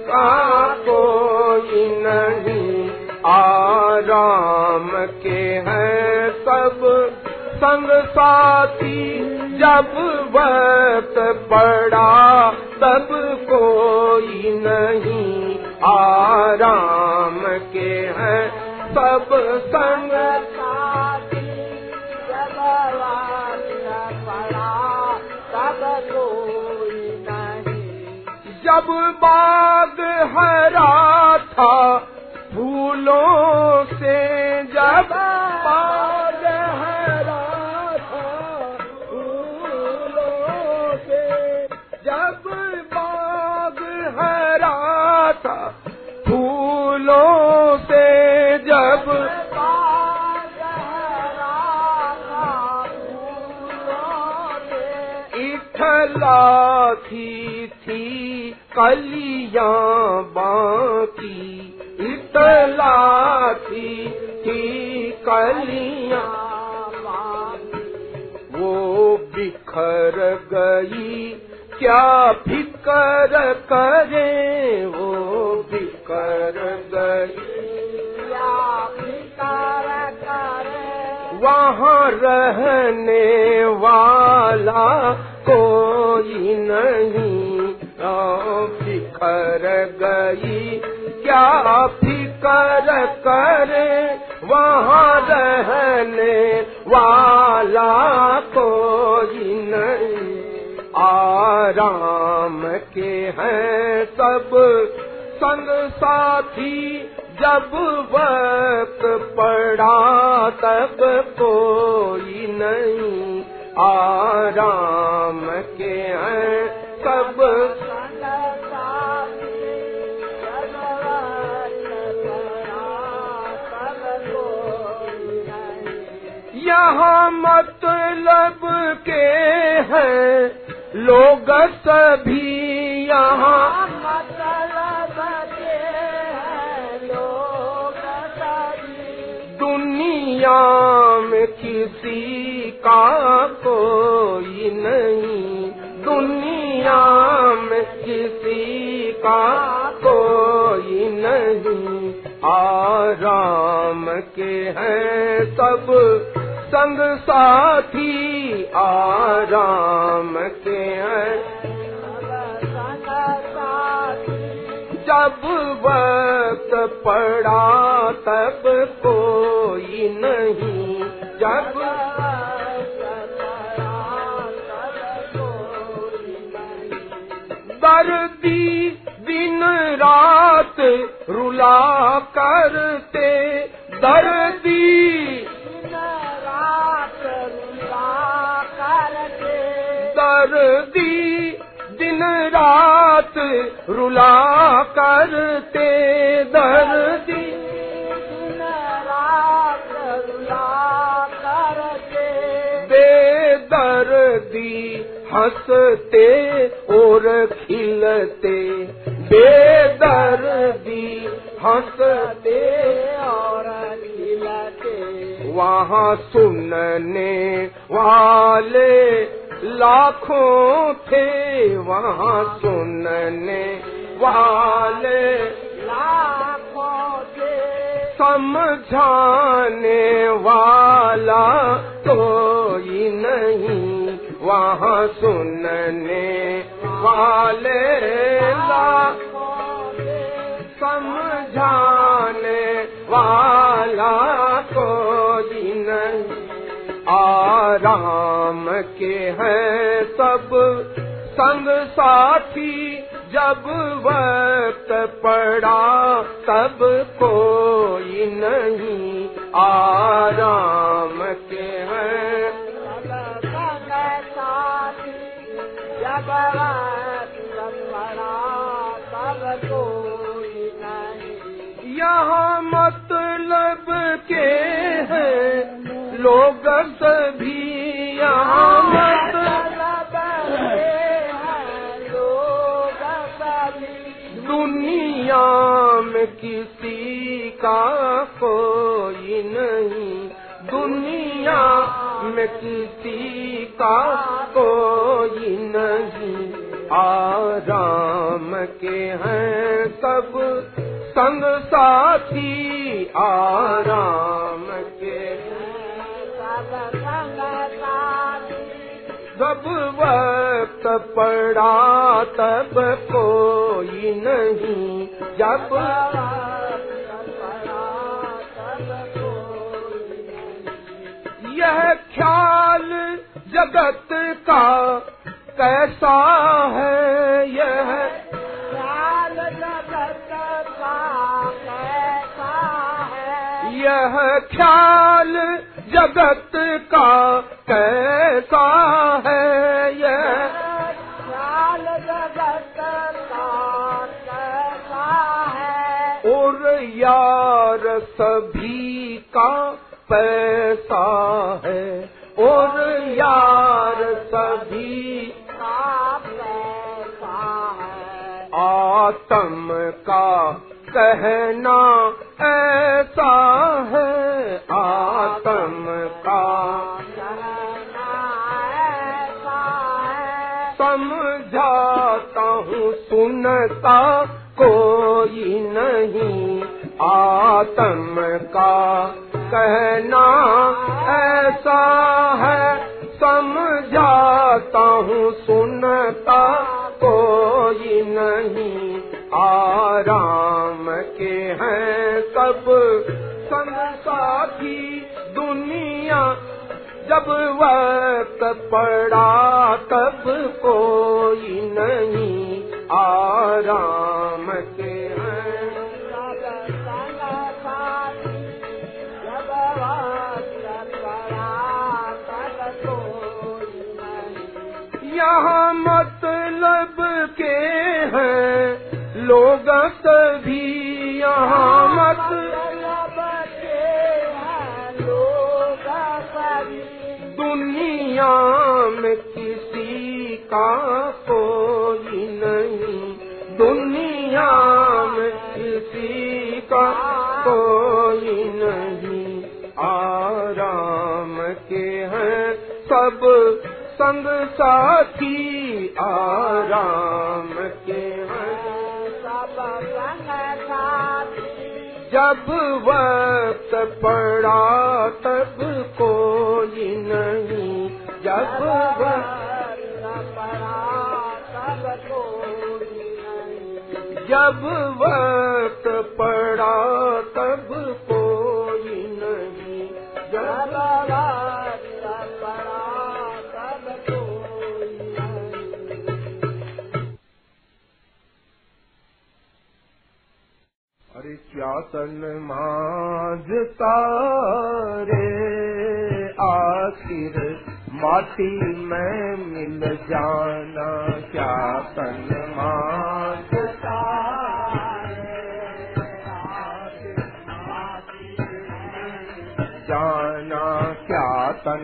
का कोई नहीं। आराम के हैं सब। संग साथी जब वक्त पड़ा, तब कोई नहीं आराम के हैं। सब संग जब बाग हरा था, फूलों इठला थी थी कलियाँ बाकी। इतला थी थी कलियाँ वो बिखर गई क्या फिकर करे? वो बिखर गई। वहाँ रहने वाला कोई नहीं। आ, बिखर गई? क्या फिकर करे? वहाँ रहने वाला कोई नहीं। आराम के हैं सब संग साथी। जब वक्त पड़ा तब कोई नहीं। आराम के हैं सब यहाँ मतलब के हैं लोग सभी यहाँ। मतलब लोग दुनिया में किसी का कोई नहीं। दुनिया में किसी का कोई नहीं। आराम के हैं सब संग साथी। आराम के हैं जब वक्त पड़ा तब कोई नहीं। जब दर्दी दिन रात रुला करते दर्दी। दर्दी दिन रात रुला करते दर्दी हँसते और खिलते बेदर बेदर्दी हँसते और खिलते। वहाँ सुनने वाले लाखों थे, वहाँ सुनने वाले समझाने वाला कोई नहीं। वहाँ सुनने वाले लाखों समझाने वाला कोई नहीं। आराम के हैं सब संग साथी जब वक्त पड़ा तब कोई नहीं। आराम के हैं यहाँ मतलब के हैं लोग सभी, यहाँ मतलब दुनिया में किसी का कोई नहीं। दुनिया में किसी का कोई नहीं। आराम के हैं सब संग साथी। आराम के जब वक्त पड़ा तब कोई नहीं। जब यह ख्याल जगत का कैसा है यह? ख्याल जगत का कैसा है? यह ख्याल जगत का कैसा है यह? ख्याल जगत का कैसा है? और यार सभी का पैसा है और यार सभी आत्म का कहना ऐसा है। आत्म का समझाता हूँ सुनता कोई नहीं। आत्म का कहना ऐसा है, समझाता हूँ, सुनता कोई नहीं। आराम के हैं सब संग साथी दुनिया। जब वक्त पड़ा तब कोई नहीं। आराम यहाँ मतलब के हैं? लोग सभी यहाँ मतलब दुनिया में किसी का कोई नहीं। दुनिया में किसी का कोई नहीं। आराम के हैं सब संग साथी आराम के जब वक्त पड़ा तब कोई नहीं। जब वक्त जब वक्त पड़ा तब प्यासन माज तारे आख़िर माटी में मिल जाना क्या तन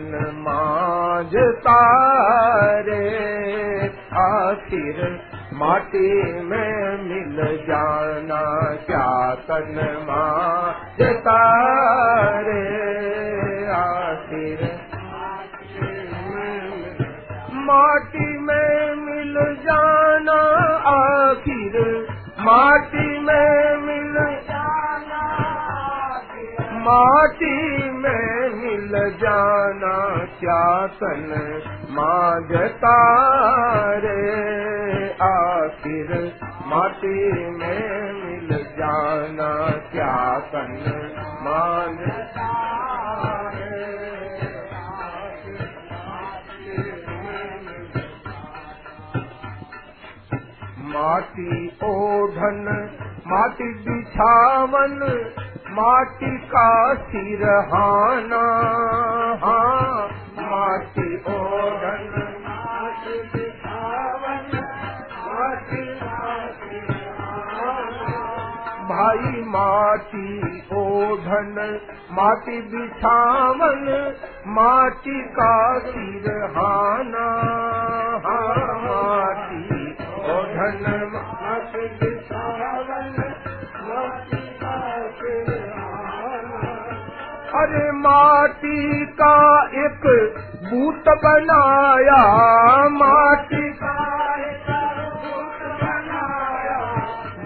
मन माज त रे आख़िर माटी में मिल जाना क्या तन मांझता रे आखिर। माटी में मिल जाना आखिर। माटी में मिल माटी में मिल जाना क्या तन मांझता रे? आखिर माटी में मिल जाना क्या तन मांझता माटी ओढ़न माटी बिछावन माटी का सिरहाना हाँ। माटी ओढ़न बिछावन माटी सिरहाना भाई माटी बिछावन, माटी का सिरहाना हाँ। माटी ओढ़न माटी बिछावन अरे माटी का एक बूट बनाया, माटी का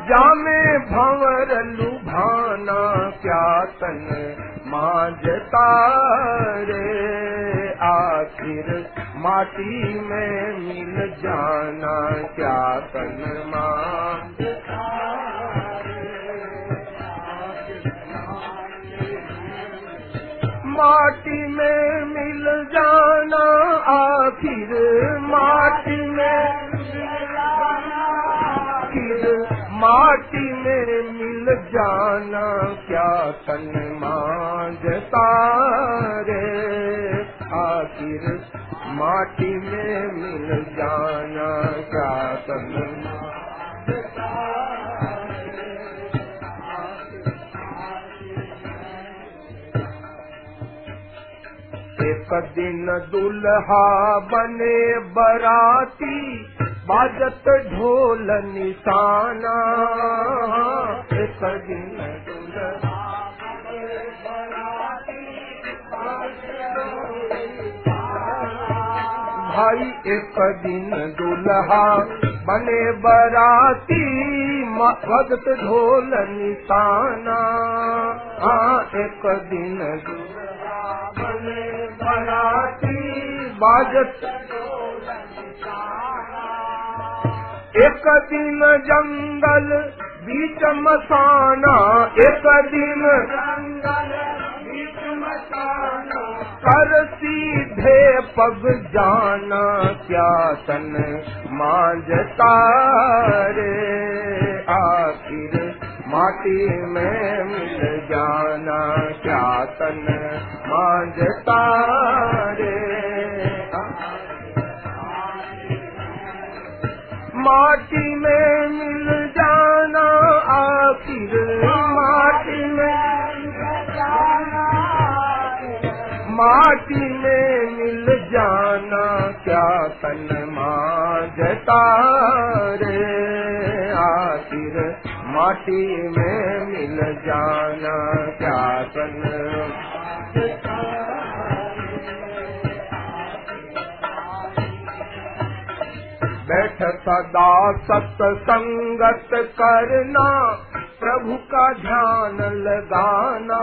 जामे भंवर लुभाना, क्या तन मांझता रे। आखिर माटी में मिल जाना, क्या तन मांझता माटी में मिल जाना आखिर माटी में आखिर माटी में मिल जाना क्या तन मांझता रे आखिर माटी में मिल जाना क्या तन एक दिन दुल्हा बने बराती, बाजत ढोल निशाना। एक दिन भाई एक दिन दुल्हा बने बराती भगत ढोल निशाना। हाँ एक दिन दुल्हा एक दिन जंगल बीच मसाना एक दिन जंगल कर सीधे पग जाना क्या तन मांझता रे आखिर माटी में मिल जाना क्या तन मांझता रे माटी में मिल जाना आखिर। माटी में माटी में मिल जाना क्या तन मांझता रे। आखिर माटी में मिल जाना क्या तन बैठ सदा सत्संगत करना, प्रभु का ध्यान लगाना।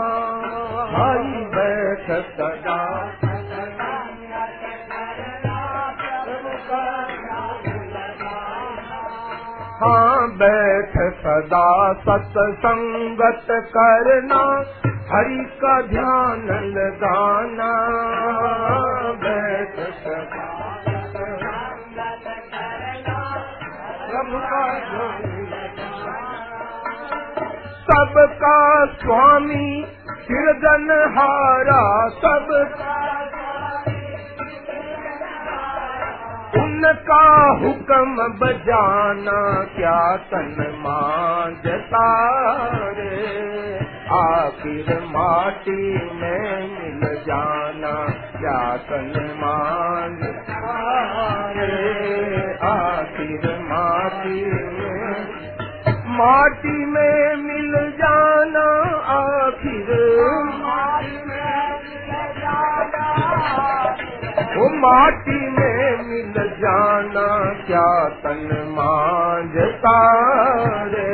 भाई बैठ सदा हाँ बैठ सदा सत्संगत करना, हरि का ध्यान लगाना। बैठ सदा सबका स्वामी सिरजन हारा, सब उनका हुक्म बजाना क्या तन मांझता रे आखिर माटी में मिल जाना क्या तन मांझता रे आखिर माटी में मिल जाना आखिर। वो माटी में मिल जाना क्या तन मांझता रे?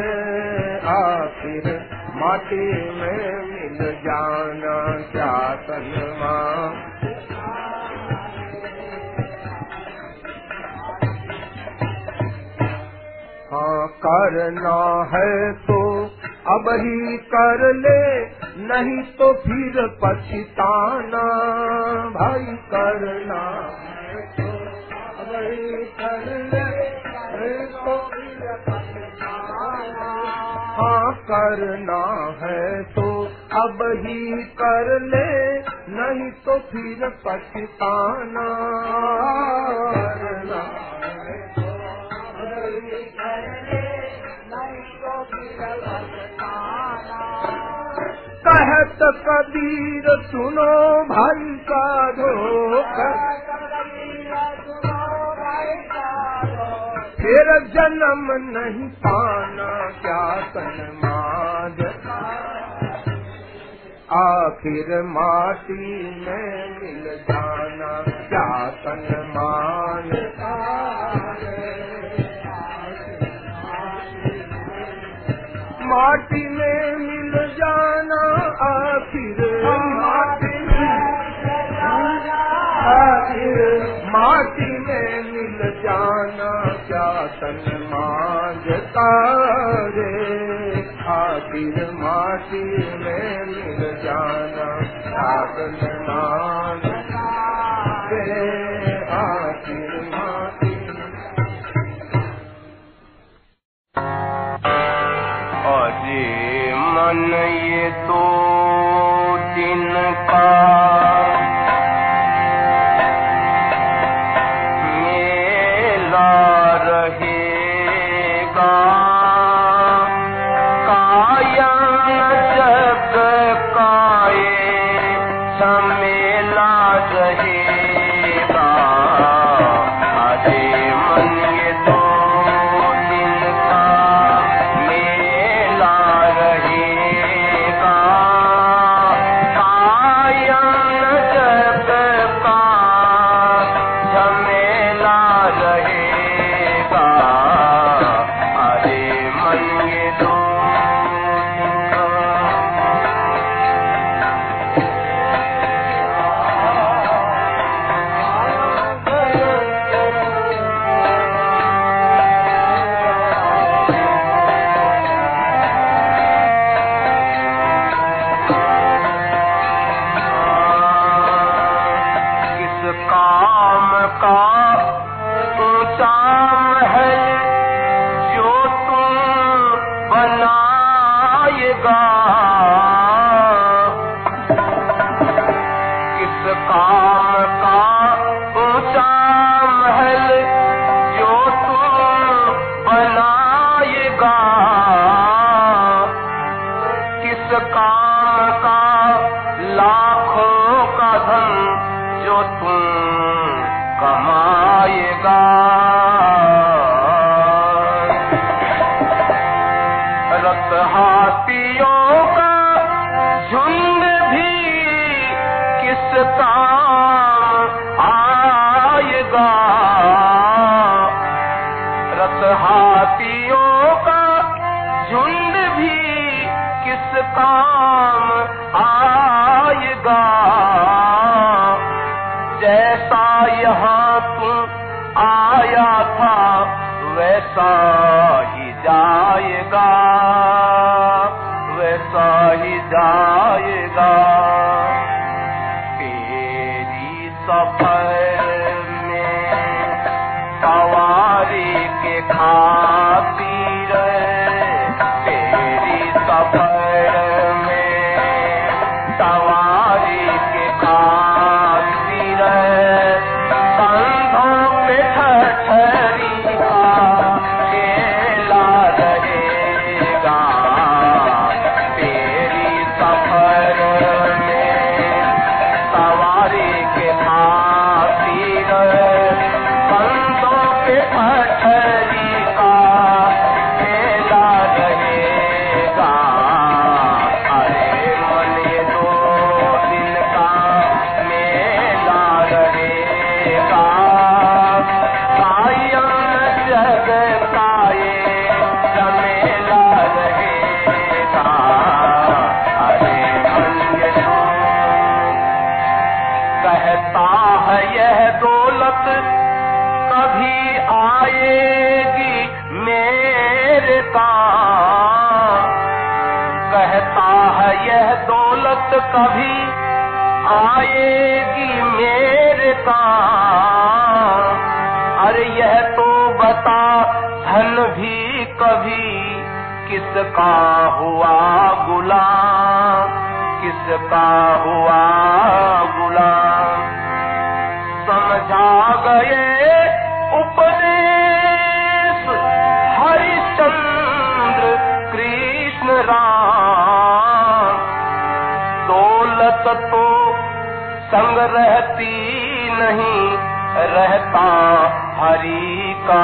आखिर माटी में मिल जाना क्या तन मां करना है तो अब ही कर ले, नहीं तो फिर पछताना। भाई, करना है तो अब ही कर ले, नहीं तो हाँ करना है तो अब ही कर ले, नहीं तो फिर पछताना। करना है तो अब ही कर ले। कहत कबीर सुनो भाई का धोखा। फिर जन्म नहीं पाना क्या तन माज आखिर माटी में मिल जाना क्या तन माटी में मिल जाना आखिर। माटी में आखिर माटी में मिल जाना क्या तन मांझता रे आखिर माटी में मिल जाना क्या तन मांझता रे मन ये तो दिन यह तो बता, धन भी कभी किसका हुआ गुलाम? किसका हुआ गुलाम? समझा गए उपदेश, हरिश्चंद्र कृष्ण राम। दौलत तो संग रहती नहीं, रहता का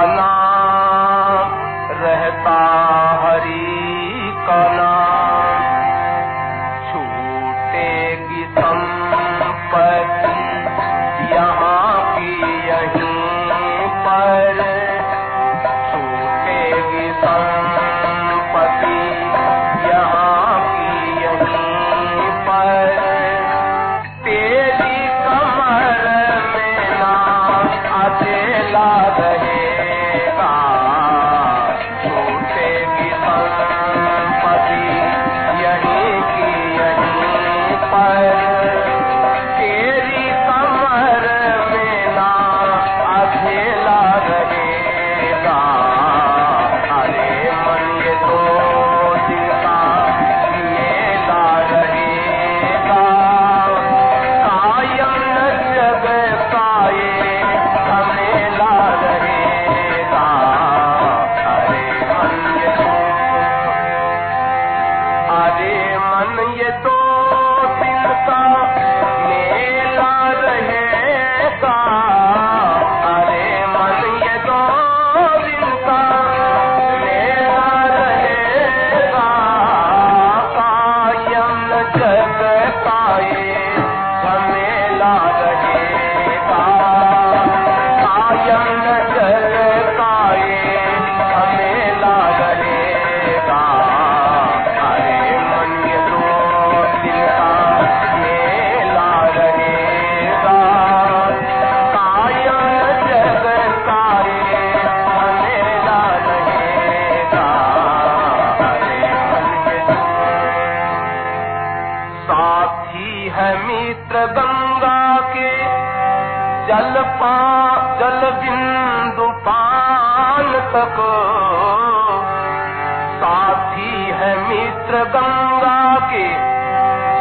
गंगा के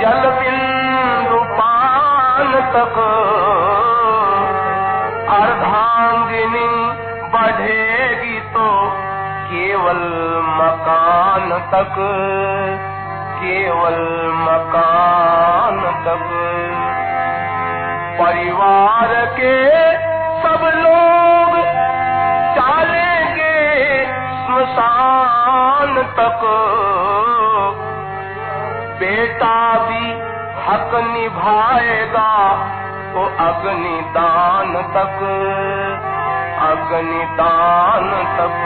जल बिंदु पान तक अर्धांगिनी बढ़ेगी तो केवल मकान तक, केवल मकान तक। परिवार के सब लोग चलेंगे स्मशान तक। बेटा भी हक निभाएगा तो अग्निदान तक अग्निदान तक।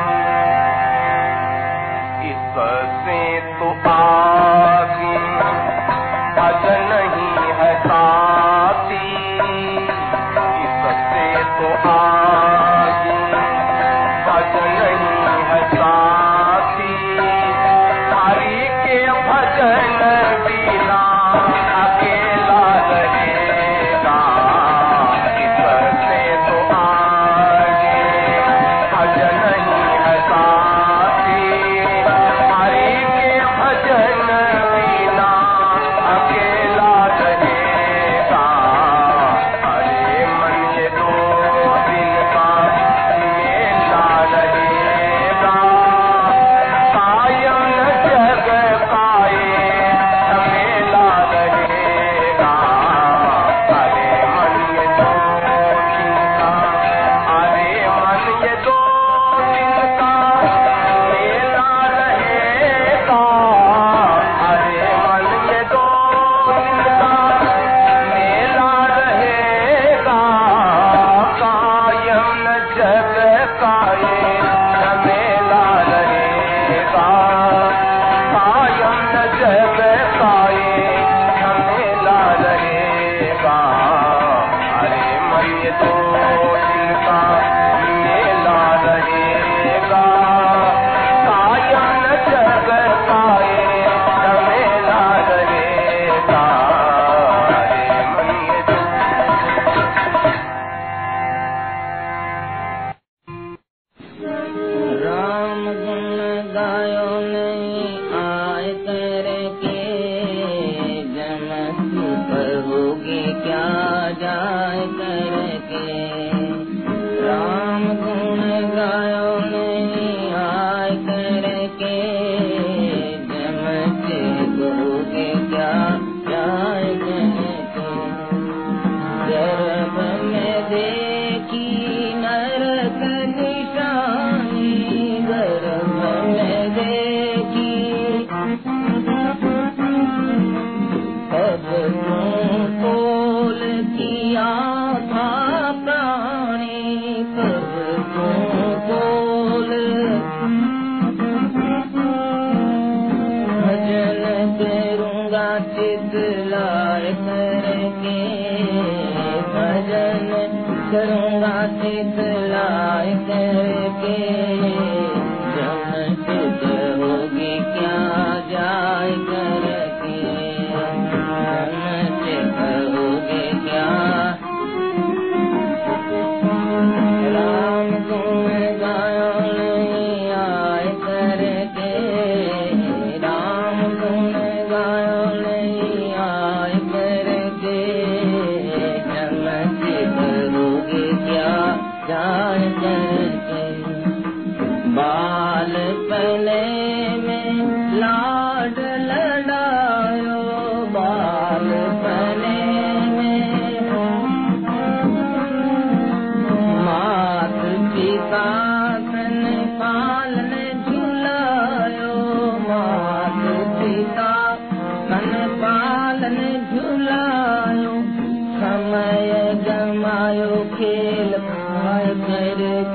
इससे तो आगे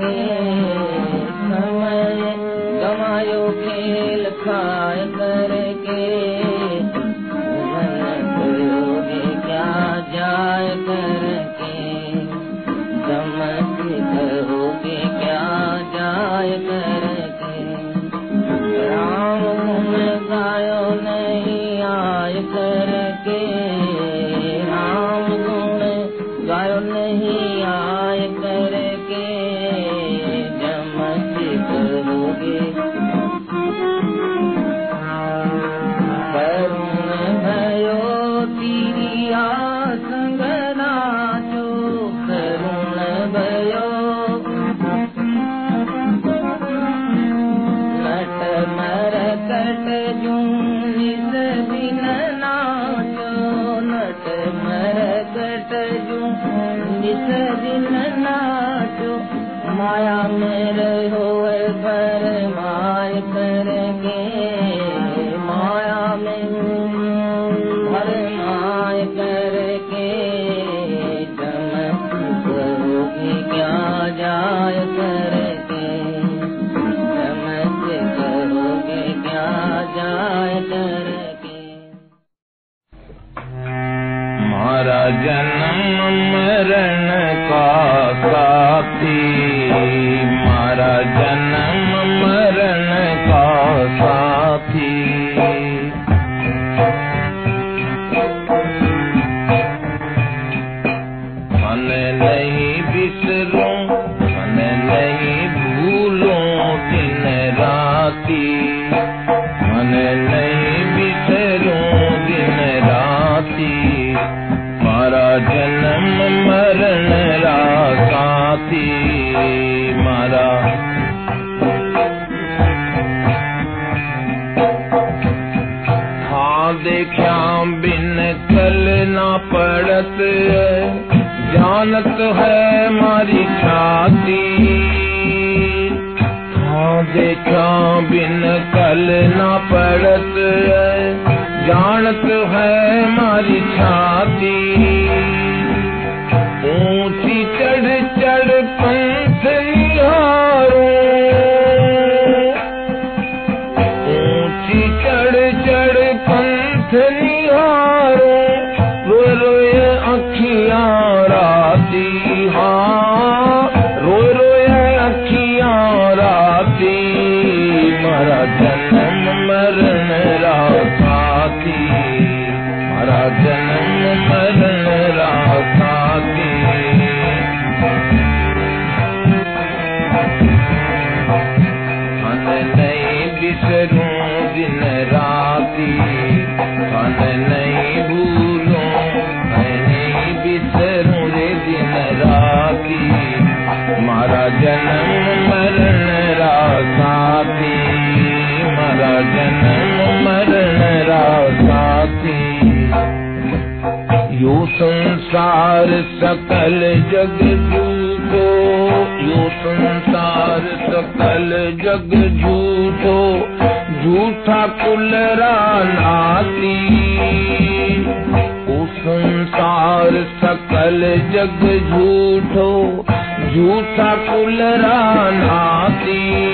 Amen. सकल जग झूठो, यो संसार सकल जग झूठो। झूठा कुलरा नाती, ओ संसार सकल जग झूठो। झूठा कुलरा नाती,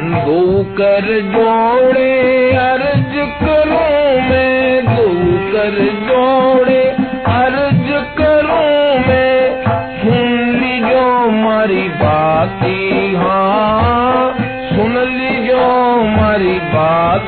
दो कर जो मारी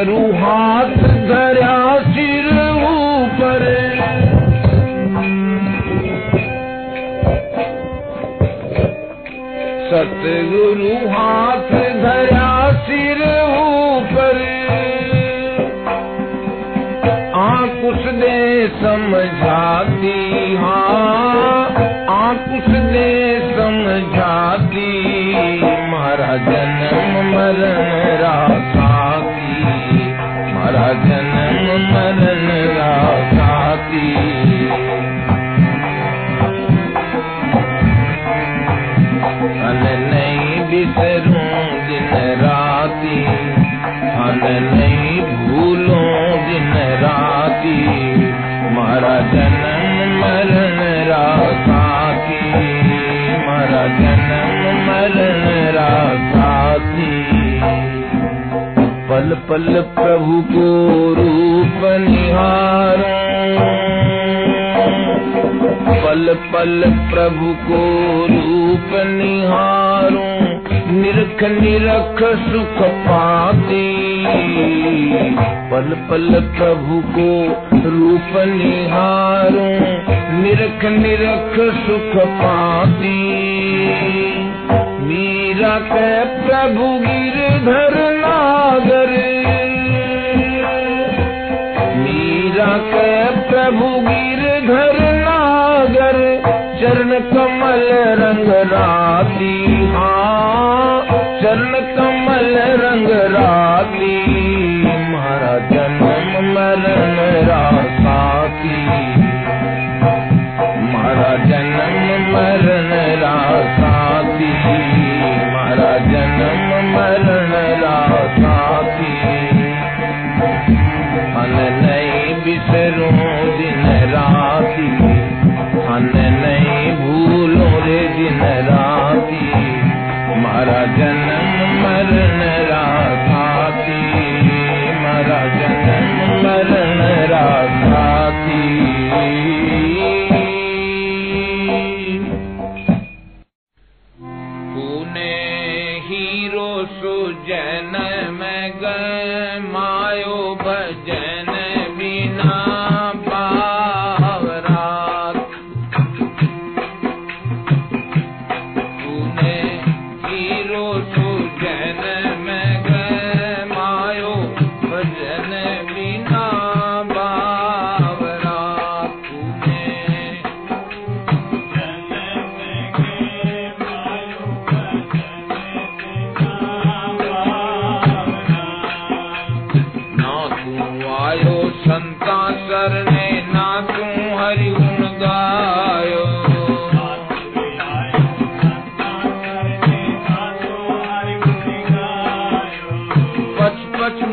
सतगुरु हाथ धरा सिर ऊपर। सतगुरु हाथ धरा सिर ऊपर। आंकुश दे समझाती हाँ आंकुश दे समझाती। मारा जन्म मरण रासाती जन्म मरण रासाती हन नहीं बिसरूं दिन राती हन नहीं भूलूं दिन राती। मारा जन्म मरण रासाती मारा जन्म पल प्रभु को रूप निहारूं। पल पल प्रभु को रूप निहारूं। निरख निरख सुख पाती पल पल प्रभु को रूप निहारूं। निरख निरख सुख पाती मीरा के प्रभु गिरधर मीरा प्रभु प्रभु गिरधर नागर, चरण कमल रंग राती हाँ चरण कमल रंग राती महाराज जन्म मरण रासाती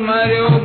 Mario.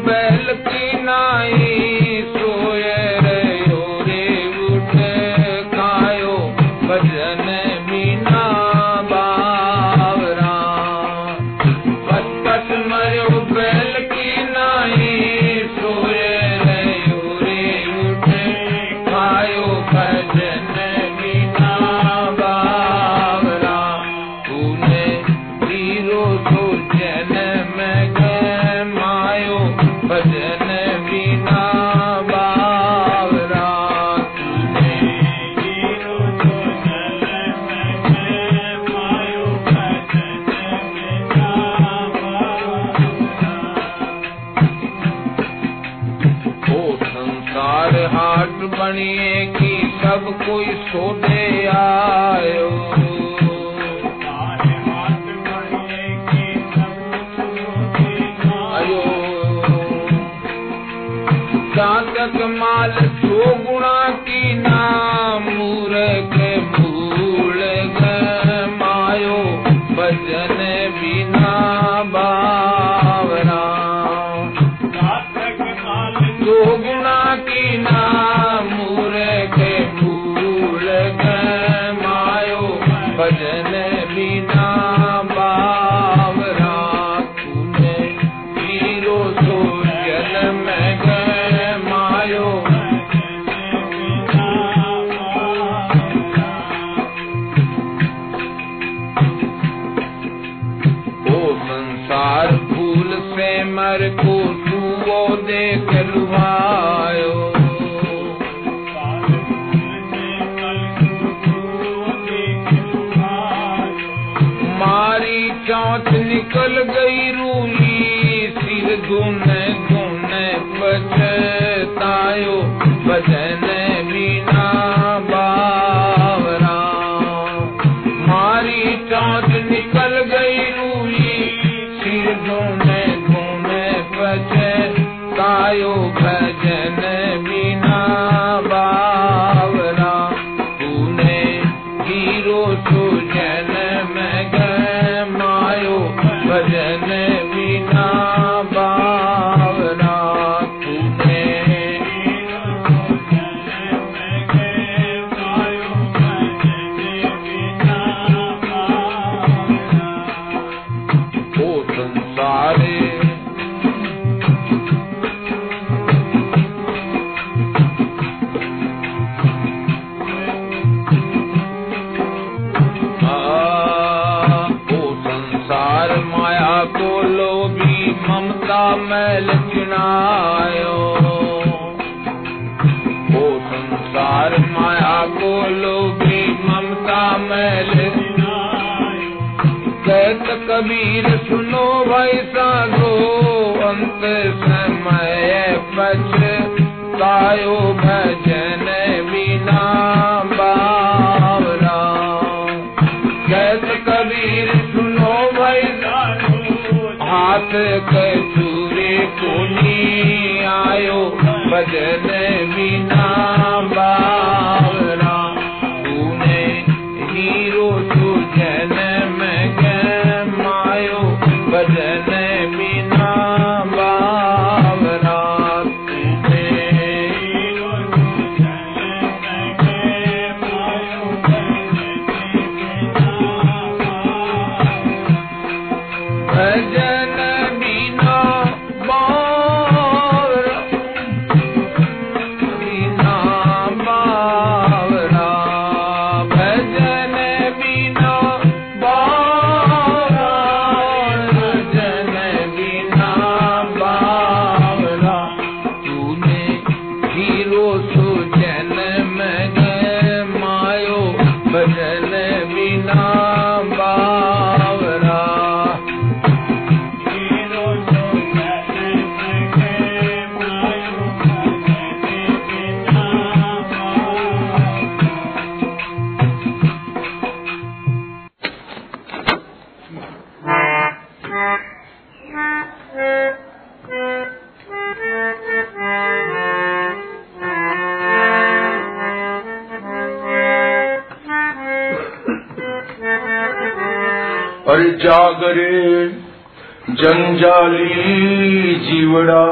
Shiva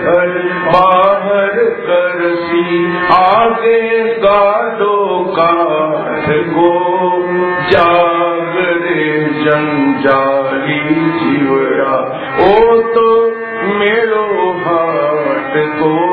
घर बाहर करती आगे गाडो काठ को जागरे जंजाली जीवरा, ओ तो मेरो हाट को।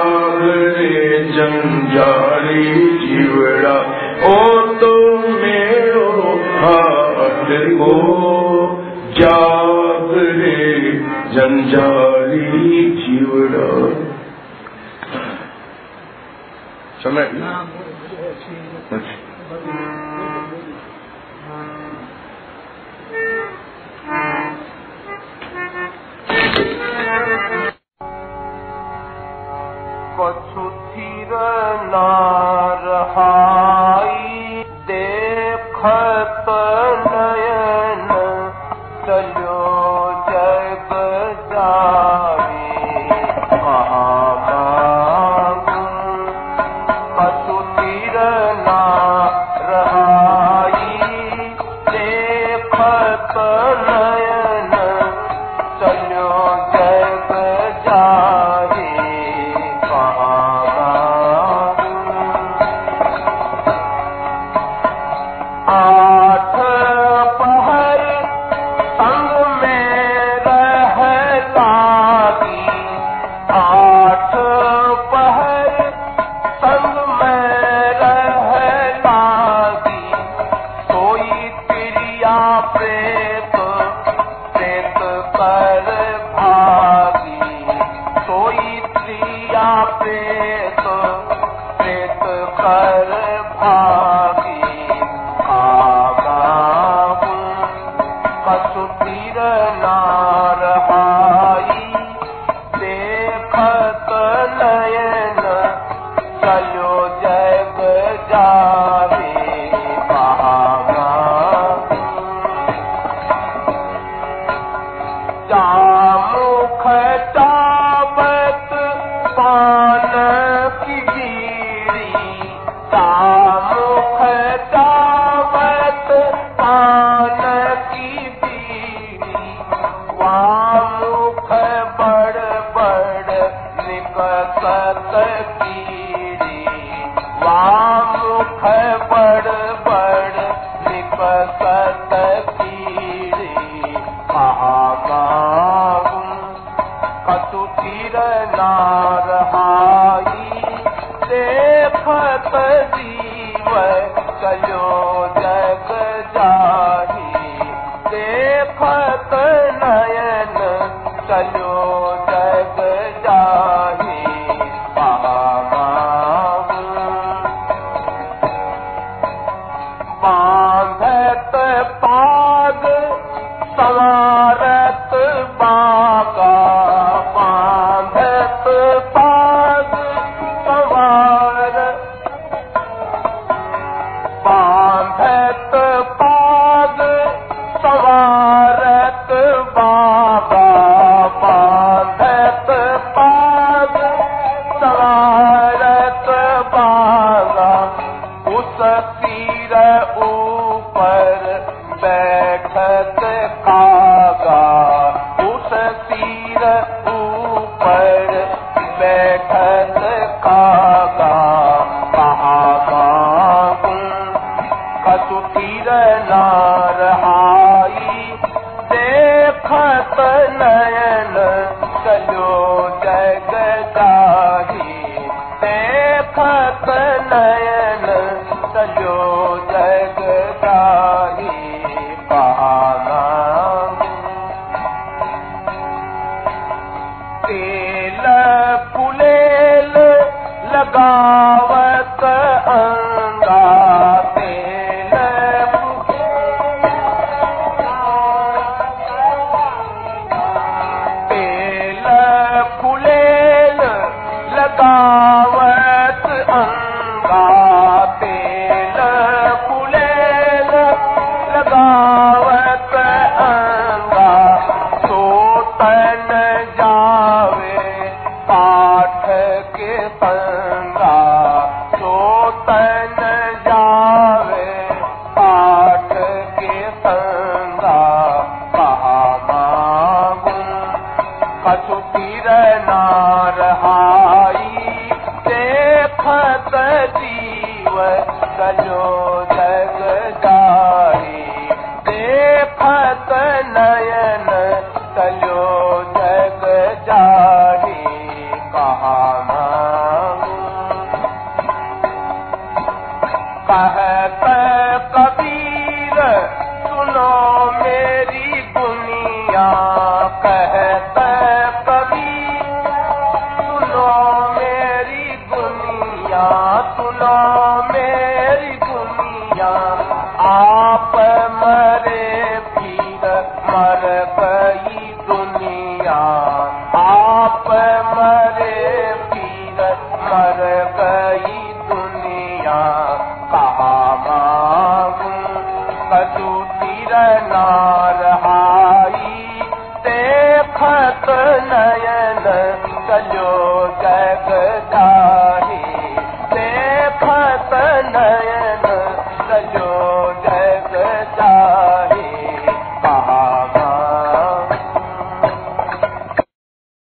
तो मेरो को